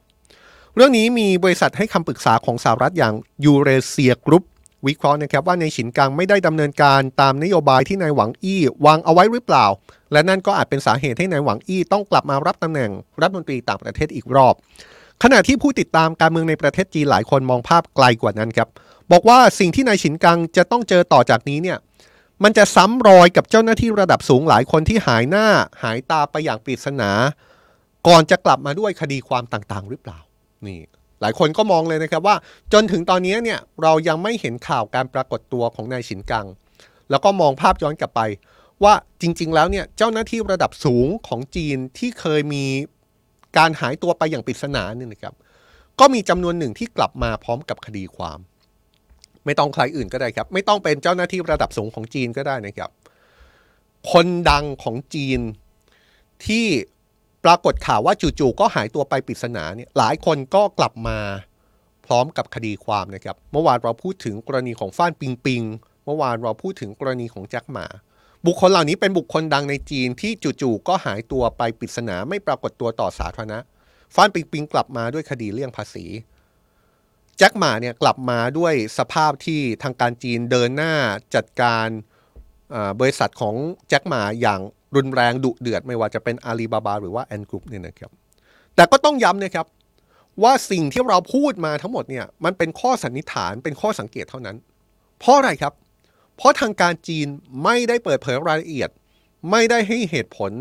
เรื่องนี้มีบริษัทให้คำปรึกษาของสหรัฐอย่างยูเรเซียกรุ๊ปวิเคราะห์นะครับว่าในฉินกังไม่ได้ดำเนินการตามนโยบายที่นายหวังอี้วางเอาไว้หรือเปล่า และนั่นก็อาจเป็นสาเหตุให้นายหวังอี้ต้องกลับมารับตำแหน่งรัฐมนตรีต่างประเทศอีกรอบ ขณะที่ผู้ติดตามการเมืองในประเทศจีนหลายคนมองภาพไกลกว่านั้นครับ บอกว่าสิ่งที่นายฉินกังจะต้องเจอต่อจากนี้เนี่ยมันจะซ้ำรอยกับเจ้าหน้าที่ระดับสูงหลายคนที่หายหน้าหายตาไปอย่างปริศนา ก่อนจะกลับมาด้วยคดีความต่างๆ หรือเปล่า นี่หลายคนก็มองเลยนะครับว่า จนถึงตอนนี้เนี่ยเรายังไม่เห็นข่าวการปรากฏตัวของนายฉินกัง แล้วก็มองภาพย้อนกลับไป ว่าจริง ๆ แล้วเนี่ยเจ้าหน้าที่ระดับสูงของจีนที่เคยมีการหายตัวไปอย่างปริศนาเนี่ยนะครับ ก็มีจำนวนหนึ่งที่กลับมาพร้อมกับคดีความ ไม่ต้องใครอื่นก็ได้ครับ ไม่ต้องเป็นเจ้าหน้าที่ระดับสูงของจีนก็ได้นะครับ คนดังของจีนที่ ปรากฏข่าวว่าจู่ๆก็หายตัวไปปริศนาเนี่ยหลายคนก็กลับมาพร้อมกับคดีความนะครับ เมื่อวานเราพูดถึงกรณีของฟ้านปิงปิง เมื่อวานเราพูดถึงกรณีของแจ็คหมา บุคคลเหล่านี้เป็นบุคคลดังในจีนที่จู่ๆก็หายตัวไปปริศนาไม่ปรากฏตัวต่อสาธารณะฟ่านปิงปิงกลับมาด้วยคดีเลี่ยงภาษีแจ็คหม่าเนี่ยกลับมาด้วยสภาพที่ทางการจีนเดินหน้าจัดการ บริษัทของแจ็คหม่าอย่างรุนแรงดุเดือดไม่ว่าจะเป็นอาลีบาบาหรือว่าแอนท์กรุ๊ปเนี่ยนะครับ แต่ก็ต้องย้ำนะครับว่าสิ่งที่เราพูดมาทั้งหมดเนี่ยมันเป็นข้อสันนิษฐานเป็นข้อสังเกตเท่านั้น เพราะอะไรครับ เพราะทางการจีนไม่ได้เปิดเผยรายละเอียด ไม่ได้ให้เหตุผล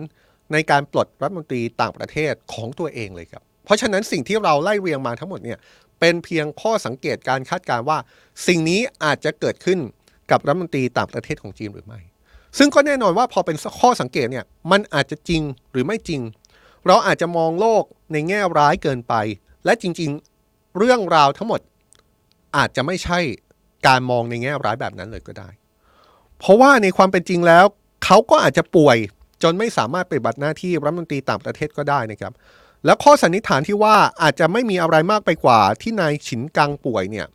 ในการปลดรัฐมนตรีต่างประเทศของตัวเองเลยครับ เพราะฉะนั้นสิ่งที่เราไล่เรียงมาทั้งหมดเนี่ยเป็นเพียงข้อสังเกตการคาดการว่า สิ่งนี้อาจจะเกิดขึ้น กับรัฐมนตรีต่างประเทศของจีนหรือไม่ ซึ่งก็แน่นอนว่าพอเป็นข้อสังเกตเนี่ยมันอาจจะจริงหรือไม่จริง เราอาจจะมองโลกในแง่ร้ายเกินไป และจริงๆ เรื่องราวทั้งหมดอาจจะไม่ใช่การมองในแง่ร้ายแบบนั้นเลยก็ได้ เพราะว่าในความเป็นจริงแล้ว เขาก็อาจจะป่วยจนไม่สามารถปฏิบัติหน้าที่รัฐมนตรีต่างประเทศก็ได้นะครับ แล้วข้อสันนิษฐานที่ว่าอาจจะไม่มีอะไรมากไปกว่าที่นายฉินกังป่วยเนี่ย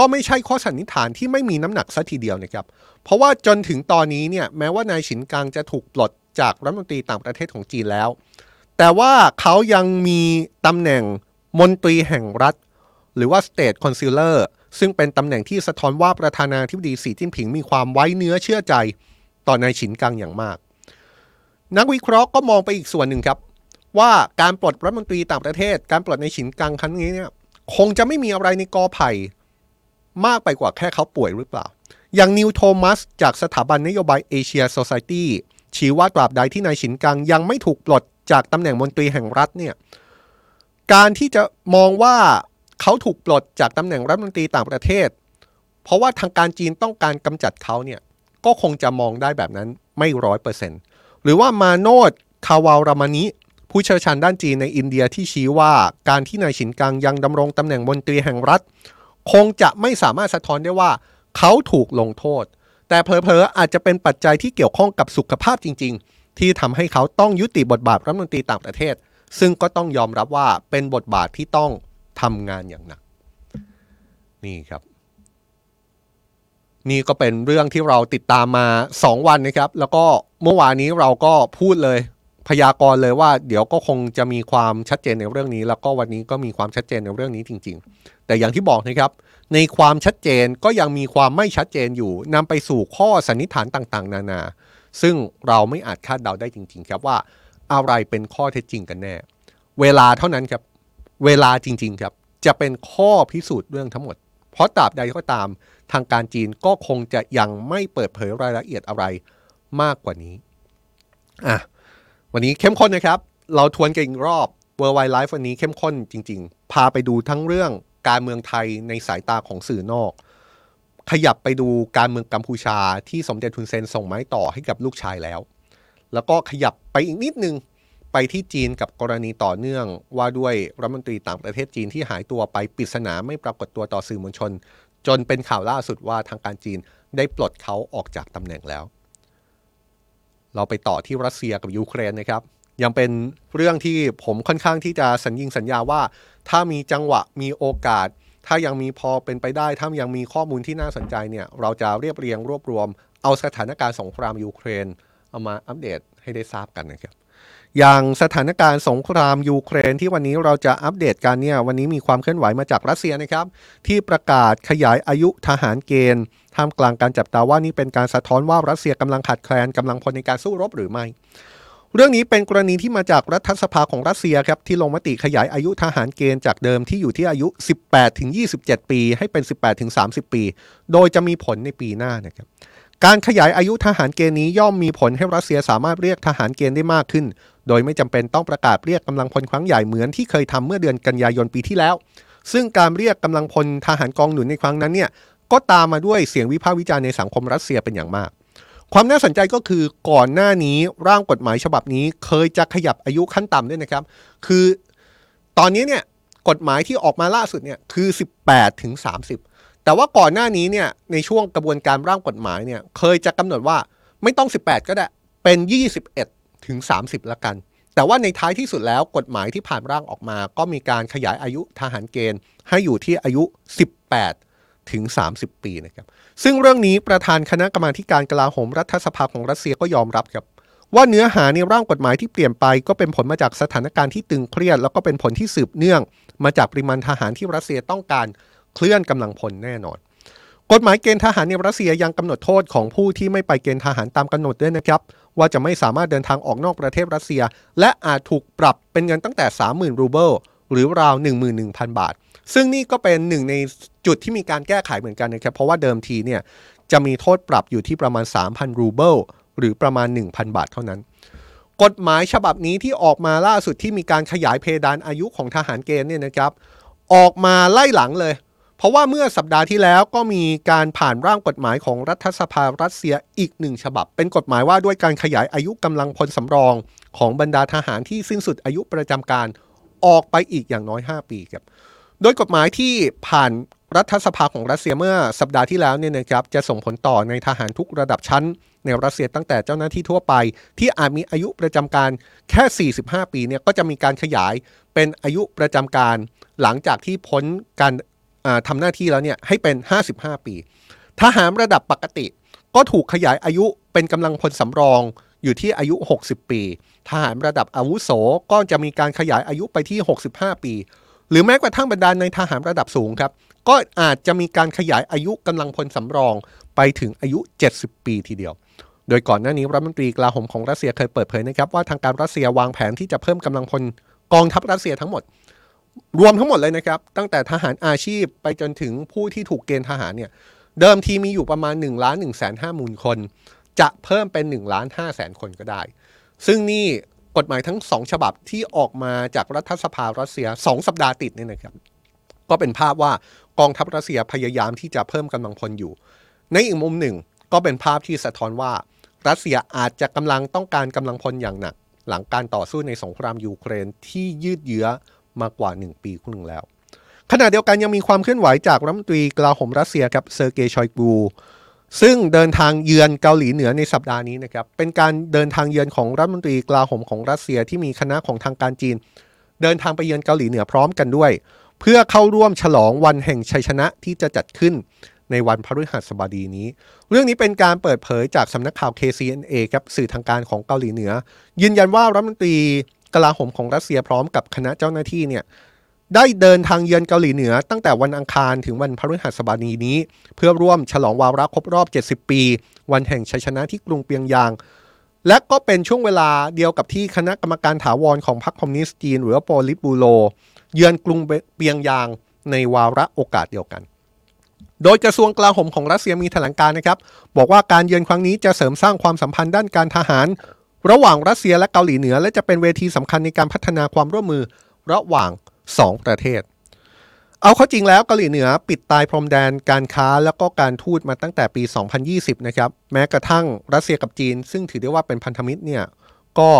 ก็ไม่ใช่ข้อสันนิษฐานที่ไม่มีน้ำหนักซะทีเดียวนะครับ เพราะว่าจนถึงตอนนี้เนี่ยแม้ว่านายฉินกังจะถูกปลดจากรัฐมนตรีต่างประเทศของจีนแล้ว แต่ว่าเขายังมีตำแหน่งมนตรีแห่งรัฐ หรือว่า State Consular ซึ่งเป็นตำแหน่งที่สะท้อนว่าประธานาธิบดีสีจิ้นผิงมีความไว้เนื้อเชื่อใจต่อนายฉินกังอย่างมาก นักวิเคราะห์ก็มองไปอีกส่วนหนึ่งครับ ว่าการปลดรัฐมนตรีต่างประเทศ การปลดนายฉินกังครั้งนี้เนี่ยคงจะไม่มีอะไรในกอไผ่ มากไปกว่าแค่เขาป่วยหรือเปล่า อย่างนิวโทมัสจากสถาบันนโยบายเอเชียโซซายตี้ชี้ว่าตราบใดที่นายฉินกังยังไม่ถูกปลดจากตำแหน่งมนตรีแห่งรัฐเนี่ยการที่จะมองว่าเขาถูกปลดจากตำแหน่งรัฐมนตรีต่างประเทศ เพราะว่าทางการจีนต้องการกำจัดเขาเนี่ยก็คงจะมองได้แบบนั้นไม่ร้อยเปอร์เซ็นต์หรือว่ามาโนดคาวารามานิผู้เชี่ยวชาญด้านจีนในอินเดียที่ชี้ว่าการที่นายฉินกังยังดำรงตำแหน่งมนตรีแห่งรัฐ คงจะไม่สามารถสะท้อนได้ว่า เขาถูกลงโทษ แต่เพอเพออาจจะเป็นปัจจัยที่เกี่ยวข้องกับสุขภาพจริง ๆ ที่ทำให้เขาต้องยุติบทบาทรัฐมนตรีต่างประเทศ ซึ่งก็ต้องยอมรับว่าเป็นบทบาทที่ต้องทำงานอย่างหนัก นี่ครับนี่ก็เป็นเรื่องที่เราติดตามมา 2 วันนะครับ แล้วก็เมื่อวานนี้เราก็พูดเลย พยากรณ์เลยว่า เดี๋ยวก็คงจะมีความชัดเจนในเรื่องนี้ แล้วก็วันนี้ก็มีความชัดเจนในเรื่องนี้จริง ๆ แต่อย่างที่บอกนะครับ ในความชัดเจนก็ยังมีความไม่ชัดเจนอยู่นำไปสู่ข้อสันนิษฐานต่างๆ นานา ซึ่งเราไม่อาจคาดเดาได้จริง ๆ ครับว่าอะไรเป็นข้อเท็จจริงกันแน่ เวลาเท่านั้นครับ เวลาจริง ๆ ครับ จะเป็นข้อพิสูจน์เรื่องทั้งหมด เพราะตราบใดก็ตาม ทางการจีนก็คงจะยังไม่เปิดเผยรายละเอียดอะไรมากกว่านี้อะ วันนี้เข้มข้นนะครับ เราทวนกันอีกรอบ World Wide Life วันนี้เข้มข้นจริง ๆ พาไปดูทั้งเรื่องการเมืองไทยในสายตาของสื่อนอก ขยับไปดูการเมืองกัมพูชาที่สมเด็จทุนเซนส่งไม้ต่อให้กับลูกชายแล้ว แล้วก็ขยับไปอีกนิดนึงไปที่จีนกับกรณีต่อเนื่องว่าด้วยรัฐมนตรีต่างประเทศจีนที่หายตัวไปปริศนาไม่ปรากฏตัวต่อสื่อมวลชน จนเป็นข่าวล่าสุดว่าทางการจีนได้ปลดเขาออกจากตำแหน่งแล้ว เราไปต่อที่รัสเซียกับยูเครนนะครับ ยังเป็นเรื่องที่ผมค่อนข้างที่จะสัญญิงสัญญาว่า ถ้ามีจังหวะมีโอกาส ถ้ายังมีพอเป็นไปได้ ถ้ายังมีข้อมูลที่น่าสนใจเนี่ย เราจะเรียบเรียงรวบรวม เอาสถานการณ์สงครามยูเครน เอามาอัปเดตให้ได้ทราบกันนะครับ อย่างสถานการณ์สงครามยูเครนที่วันนี้เราจะอัปเดตกันเนี่ยวันนี้มีความเคลื่อนไหวมาจากรัสเซียนะครับ ที่ประกาศขยายอายุทหารเกณฑ์ ท่ามกลางการจับตาว่านี่เป็นการสะท้อนว่ารัสเซียกำลังขาดแคลนกำลังพลในการสู้รบหรือไม่ เรื่องนี้เป็นกรณีที่มาจากรัฐสภาของรัสเซียครับที่ลงมติขยายอายุทหารเกณฑ์จากเดิมที่อยู่ที่อายุ 18ถึง27 ปี ให้เป็น 18ถึง30 ปี โดยจะมีผลในปีหน้านะครับการขยายอายุทหารเกณฑ์นี้ย่อมมีผลให้รัสเซียสามารถเรียกทหารเกณฑ์ได้มากขึ้น โดยไม่จำเป็นต้องประกาศเรียกกำลังพลครั้งใหญ่เหมือนที่เคยทำเมื่อเดือนกันยายนปีที่แล้ว ซึ่งการเรียกกำลังพลทหารกองหนุนในครั้งนั้นเนี่ย ก็ตามมาด้วยเสียงวิพากษ์วิจารณ์ในสังคมรัสเซียเป็นอย่างมาก ความน่าสนใจก็คือก่อนหน้านี้ร่างกฎหมายฉบับนี้เคยจะขยับอายุขั้นต่ำด้วยนะครับ คือตอนนี้เนี่ยกฎหมายที่ออกมาล่าสุดเนี่ยคือ 18ถึง30 แต่ว่าก่อนหน้านี้เนี่ยในช่วงกระบวนการร่างกฎหมายเนี่ยเคยจะกำหนดว่าไม่ต้อง 18 ก็ได้เป็น 21ถึง30 ละกัน แต่ว่าในท้ายที่สุดแล้วกฎหมายที่ผ่านร่างออกมา ก็มีการขยายอายุทหารเกณฑ์ ให้อยู่ที่อายุ 18 ถึง 30 ปีนะครับ ซึ่งเรื่องนี้ประธานคณะกรรมาการกลาโหมรัฐสภาของรัสเซียก็ยอมรับครับ ว่าเนื้อหาในร่างกฎหมายที่เปลี่ยนไป ก็เป็นผลมาจากสถานการณ์ที่ตึงเครียด แล้วก็เป็นผลที่สืบเนื่อง มาจากปริมาณทหารที่รัสเซียต้องการเคลื่อนกำลังพลแน่นอน กฎหมายเกณฑ์ทหารในรัสเซียยังกำหนดโทษของผู้ที่ไม่ไปเกณฑ์ทหารตามกำหนดด้วยนะครับว่าจะไม่สามารถเดินทางออกนอกประเทศรัสเซีย และอาจถูกปรับเป็นเงินตั้งแต่ 30,000 รูเบิลหรือราว 11,000 บาท ซึ่งนี่ก็เป็นหนึ่งในจุดที่มีการแก้ไขเหมือนกันนะครับ เพราะว่าเดิมทีเนี่ยจะมีโทษปรับอยู่ที่ประมาณ 3,000 รูเบิลหรือประมาณ 1,000 บาทเท่านั้น กฎหมายฉบับนี้ที่ออกมาล่าสุดที่มีการขยายเพดานอายุของทหารเกณฑ์เนี่ยนะครับ ออกมาไล่หลังเลย เพราะว่าเมื่อสัปดาห์ที่แล้วก็มีการผ่านร่างกฎหมายของรัฐสภารัสเซียอีกหนึ่งฉบับ เป็นกฎหมายว่าด้วยการขยายอายุกำลังพลสำรองของบรรดาทหารที่สิ้นสุดอายุประจำการออกไปอีกอย่างน้อย 5 ปีครับ โดยกฎหมายที่ผ่านรัฐสภาของรัสเซียเมื่อสัปดาห์ที่แล้วเนี่ยนะครับจะส่งผลต่อในทหารทุกระดับชั้น ในรัสเซียตั้งแต่เจ้าหน้าที่ทั่วไป ที่อาจมีอายุประจำการแค่ 45 ปีเนี่ยก็จะมีการขยายเป็นอายุประจำการ หลังจากที่พ้นการทำหน้าที่แล้วเนี่ยให้เป็น 55 ปี ทหารระดับปกติ ก็ถูกขยายอายุเป็นกำลังพลสำรองอยู่ที่อายุ 60 ปี ทหารระดับอาวุโสก็จะมีการขยายอายุไปที่ 65 ปี หรือแม้กระทั่งบรรดาในทหารระดับสูงครับ ก็อาจจะมีการขยายอายุกำลังพลสำรองไปถึงอายุ 70 ปีทีเดียว โดยก่อนหน้านี้รัฐมนตรีกลาโหมของรัสเซียเคยเปิดเผยนะครับว่าทางการรัสเซียวางแผนที่จะเพิ่มกำลังพลกองทัพรัสเซียทั้งหมด รวมทั้งหมดเลยนะครับ ตั้งแต่ทหารอาชีพไปจนถึงผู้ที่ถูกเกณฑ์ทหารเนี่ยเดิมทีมีอยู่ประมาณ1ล้าน1แสนห้าหมื่นคน จะเพิ่มเป็น1ล้าน5แสนคนก็ได้ ซึ่งนี่ กฎหมายทั้ง2ฉบับที่ออกมาจากรัฐสภารัสเซีย2สัปดาห์ติดเนี่ยนะครับ ก็เป็นภาพว่ากองทัพรัสเซียพยายามที่จะเพิ่มกำลังพลอยู่ ในอีกมุมหนึ่งก็เป็นภาพที่สะท้อนว่ารัสเซียอาจจะกำลังต้องการกำลังพลอย่างหนัก หลังการต่อสู้ในสงครามยูเครนที่ยืดเยื้อมากว่า 1 ปีครึ่งแล้วขณะเดียวกันยังมีความเคลื่อนไหวจากรัฐมนตรีกลาโหมรัสเซียครับเซอร์เกย์ชอยกู ซึ่งเดินทางเยือนเกาหลีเหนือในสัปดาห์นี้นะครับ เป็นการเดินทางเยือนของรัฐมนตรีกลาโหมของรัสเซียที่มีคณะของทางการจีน เดินทางไปเยือนเกาหลีเหนือพร้อมกันด้วย เพื่อเข้าร่วมฉลองวันแห่งชัยชนะที่จะจัดขึ้นในวันพฤหัสบดีนี้ เรื่องนี้เป็นการเปิดเผยจากสำนักข่าว KCNA ครับสื่อทางการของเกาหลีเหนือ ยืนยันว่ารัฐมนตรีกลาโหมของรัสเซียพร้อมกับคณะเจ้าหน้าที่เนี่ย ได้เดินทางเยือนเกาหลีเหนือ ตั้งแต่วันอังคารถึงวันพฤหัสบดีนี้ เพื่อร่วมฉลองวาระครบรอบ 70 ปี วันแห่งชัยชนะที่กรุงเปียงยาง และก็เป็นช่วงเวลาเดียวกับที่คณะกรรมการถาวรของพรรคคอมมิวนิสต์จีน หรือโปลิตบูโรเยือนกรุงเปียงยางในวาระโอกาสเดียวกัน โดยกระทรวงกลาโหมของรัสเซียมีแถลงการนะครับ บอกว่าการเยือนครั้งนี้จะเสริมสร้างความสัมพันธ์ด้านการทหาร ระหว่างรัสเซียและเกาหลีเหนือ และจะเป็นเวทีสำคัญในการพัฒนาความร่วมมือระหว่าง 2 ประเทศ เอาเข้าจริงแล้วเกาหลีเหนือปิดตายพรมแดนการค้าแล้วก็การทูตมาตั้งแต่ปี 2020 นะครับแม้กระทั่งรัสเซียกับจีน ซึ่งถือได้ว่าเป็นพันธมิตรเนี่ยก็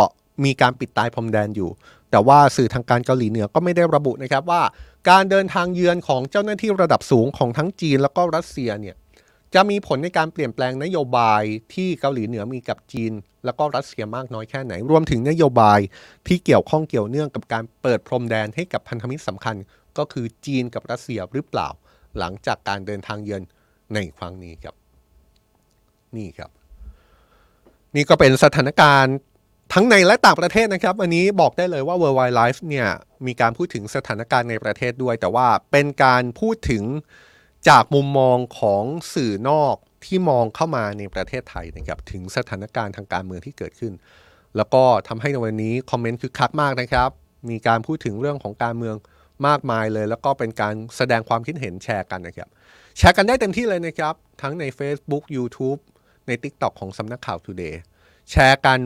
มีการปิดตายพรมแดนอยู่ แต่ว่าสื่อทางการเกาหลีเหนือก็ไม่ได้ระบุนะครับว่า การเดินทางเยือนของเจ้าหน้าที่ระดับสูงของทั้งจีนแล้วก็รัสเซียเนี่ยจะมีผลในการเปลี่ยนแปลงนโยบายที่เกาหลีเหนือมีกับจีน แล้วก็รัสเซียมากน้อยแค่ไหน รวมถึงนโยบายที่เกี่ยวข้องเกี่ยวเนื่องกับการเปิดพรมแดนให้กับพันธมิตรสำคัญ ก็คือจีนกับรัสเซียหรือเปล่า หลังจากการเดินทางเยือนในครั้งนี้ครับ นี่ครับ นี่ก็เป็นสถานการณ์ทั้งในและต่างประเทศนะครับ อันนี้บอกได้เลยว่า Worldwide Life เนี่ยมีการพูดถึงสถานการณ์ในประเทศด้วย แต่ว่าเป็นการพูดถึงจากมุมมองของสื่อนอก ที่มองเข้ามาในประเทศไทยนะครับถึงสถานการณ์ทางการเมืองที่เกิดขึ้น แล้วก็ทำให้ในวันนี้คอมเมนต์คือคักมากนะครับ มีการพูดถึงเรื่องของการเมืองมากมายเลย แล้วก็เป็นการแสดงความคิดเห็นแชร์กันนะครับ แชร์กันได้เต็มที่เลยนะครับ ทั้งใน Facebook YouTube ใน TikTok ของสำนักข่าว Today แชร์กัน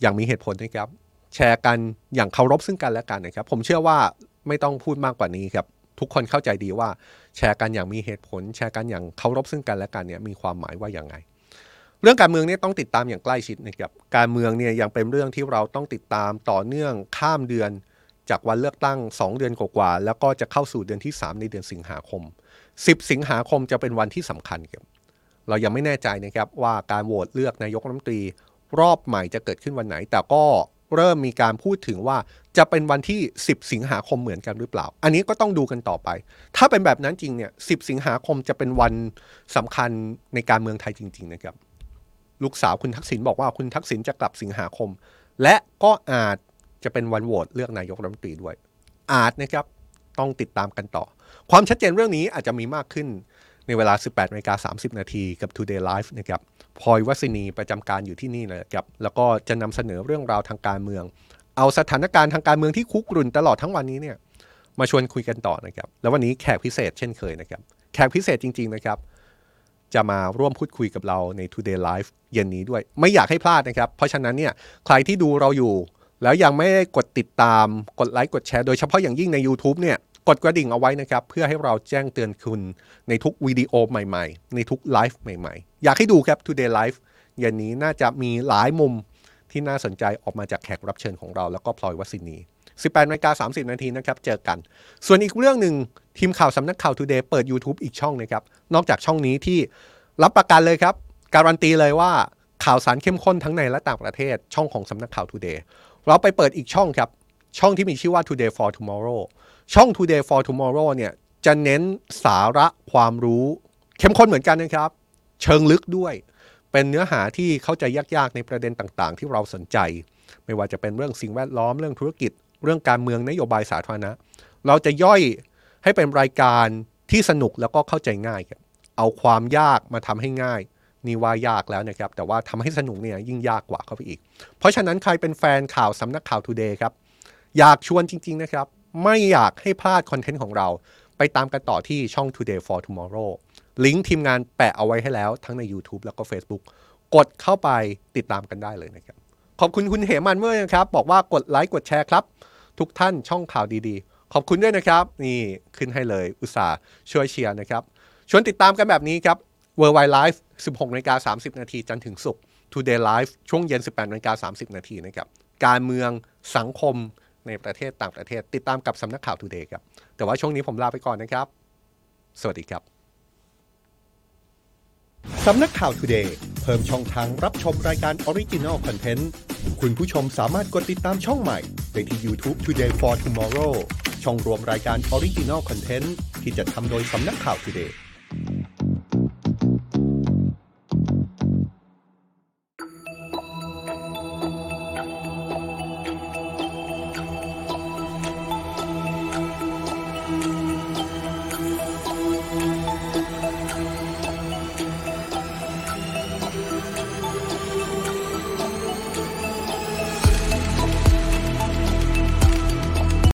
อย่างมีเหตุผลนะครับ แชร์กันอย่างเคารพซึ่งกันและกันนะครับ ผมเชื่อว่าไม่ต้องพูดมากกว่านี้ครับ ทุกคนเข้าใจดีว่า แชร์กันอย่างมีเหตุผล แชร์กันอย่างเคารพซึ่งกันและกันเนี่ยมีความหมายว่าอย่างไง เรื่องการเมืองเนี่ยต้องติดตามอย่างใกล้ชิดนะครับการเมืองเนี่ยยังเป็นเรื่องที่เราต้องติดตามต่อเนื่องข้ามเดือน จากวันเลือกตั้ง 2 เดือนกว่าๆแล้วก็จะเข้าสู่เดือนที่ 3 ในเดือนสิงหาคม 10 สิงหาคมจะเป็นวันที่สำคัญครับเรายังไม่แน่ใจนะครับว่าการโหวตเลือกนายกรัฐมนตรีรอบใหม่จะเกิดขึ้นวันไหน แต่ก็ เริ่มมีการพูดถึงว่าจะเป็นวันที่ 10 สิงหาคมเหมือนกันหรือเปล่า อันนี้ก็ต้องดูกันต่อไป ถ้าเป็นแบบนั้นจริงเนี่ย 10 สิงหาคมจะเป็นวันสำคัญในการเมืองไทยจริง ๆ นะครับ ลูกสาวคุณทักษิณบอกว่าคุณทักษิณจะกลับสิงหาคม และก็อาจจะเป็นวันโหวตเลือกนายกรัฐมนตรีด้วย อาจนะครับต้องติดตามกันต่อ ความชัดเจนเรื่องนี้อาจจะมีมากขึ้น ในเวลา 18นาฬิกา30 นาทีกับ Today Live นะครับพลอยวัสินีประจำการอยู่ที่นี่นะครับแล้วก็จะนำเสนอเรื่องราวทางการเมือง เอาสถานการณ์ทางการเมืองที่คุกรุ่นตลอดทั้งวันนี้เนี่ยมาชวนคุยกันต่อนะครับ แล้ววันนี้แขกพิเศษเช่นเคยนะครับ แขกพิเศษจริง ๆ นะครับ จะมาร่วมพูดคุยกับเราใน Today Live เย็นนี้ด้วย ไม่อยากให้พลาดนะครับ เพราะฉะนั้นเนี่ยใครที่ดูเราอยู่ แล้วยังไม่ได้กดติดตามกดไลค์กดแชร์โดยเฉพาะอย่างยิ่งใน YouTube เนี่ย กดกระดิ่งเอาไว้นะครับ เพื่อให้เราแจ้งเตือนคุณในทุกวิดีโอใหม่ๆ ในทุกไลฟ์ใหม่ๆ อยากให้ดูครับ Today Live เย็นนี้น่าจะมีหลายมุมที่น่าสนใจออกมาจากแขกรับเชิญของเรา แล้วก็พลอยวัสินี 18นาฬิกา30 นาทีนะครับ เจอกัน ส่วนอีกเรื่องหนึ่งทีมข่าวสำนักข่าว Today เปิด YouTube อีกช่องนะครับ นอกจากช่องนี้ที่รับประกันเลยครับ การันตีเลยว่าข่าวสารเข้มข้นทั้งในและต่างประเทศช่องของสำนักข่าว Today เราไปเปิดอีกช่องครับ ช่องที่มีชื่อว่า Today for Tomorrow ช่อง Today for Tomorrow เนี่ยจะเน้นสาระความรู้ เข้มข้นเหมือนกันนะครับ เชิงลึกด้วย เป็นเนื้อหาที่เข้าใจยากๆ ในประเด็นต่างๆ ที่เราสนใจ ไม่ว่าจะเป็นเรื่องสิ่งแวดล้อมเรื่องธุรกิจ เรื่องการเมืองนโยบายสาธารณะ เราจะย่อยให้เป็นรายการที่สนุกแล้วก็เข้าใจง่ายครับเอาความยากมาทำให้ง่ายนี่ว่ายากแล้วนะครับ แต่ว่าทำให้สนุกเนี่ยยิ่งยากกว่าเข้าไปอีก เพราะฉะนั้นใครเป็นแฟนข่าวสำนักข่าว Today ครับ อยากชวนจริง ๆ นะครับ ไม่อยากให้พลาดคอนเทนต์ของเรา ไปตามกันต่อที่ช่อง Today for Tomorrow ลิงก์ทีมงานแปะเอาไว้ให้แล้วทั้งใน YouTube แล้วก็ Facebook กดเข้าไปติดตามกันได้เลยนะครับ ขอบคุณคุณเหมันเมื่อนะครับ บอกว่ากดไลค์กดแชร์ครับ ทุกท่านช่องข่าวดีๆ ขอบคุณด้วยนะครับ นี่ขึ้นให้เลยอุตส่าห์ช่วยเชียร์นะครับ ชวนติดตามกันแบบนี้ครับ w o r l d w i d e Live 16นาฬิกา30 นาทีจันทร์ถึงศุกร์ Today Live ช่วงเย็น 18นาฬิกา30 นาทีนะครับ การเมืองสังคม ในประเทศต่างประเทศ ติดตามกับสำนักข่าว Today ครับ แต่ว่าช่วงนี้ผมลาไปก่อนนะครับ สวัสดีครับสำนักข่าว Today เพิ่มช่องทางรับชมรายการ Original Content คุณผู้ชมสามารถกดติดตามช่องใหม่ได้ที่ YouTube Today for Tomorrow ช่องรวมรายการ Original Content ที่จะทำโดยสำนักข่าว Today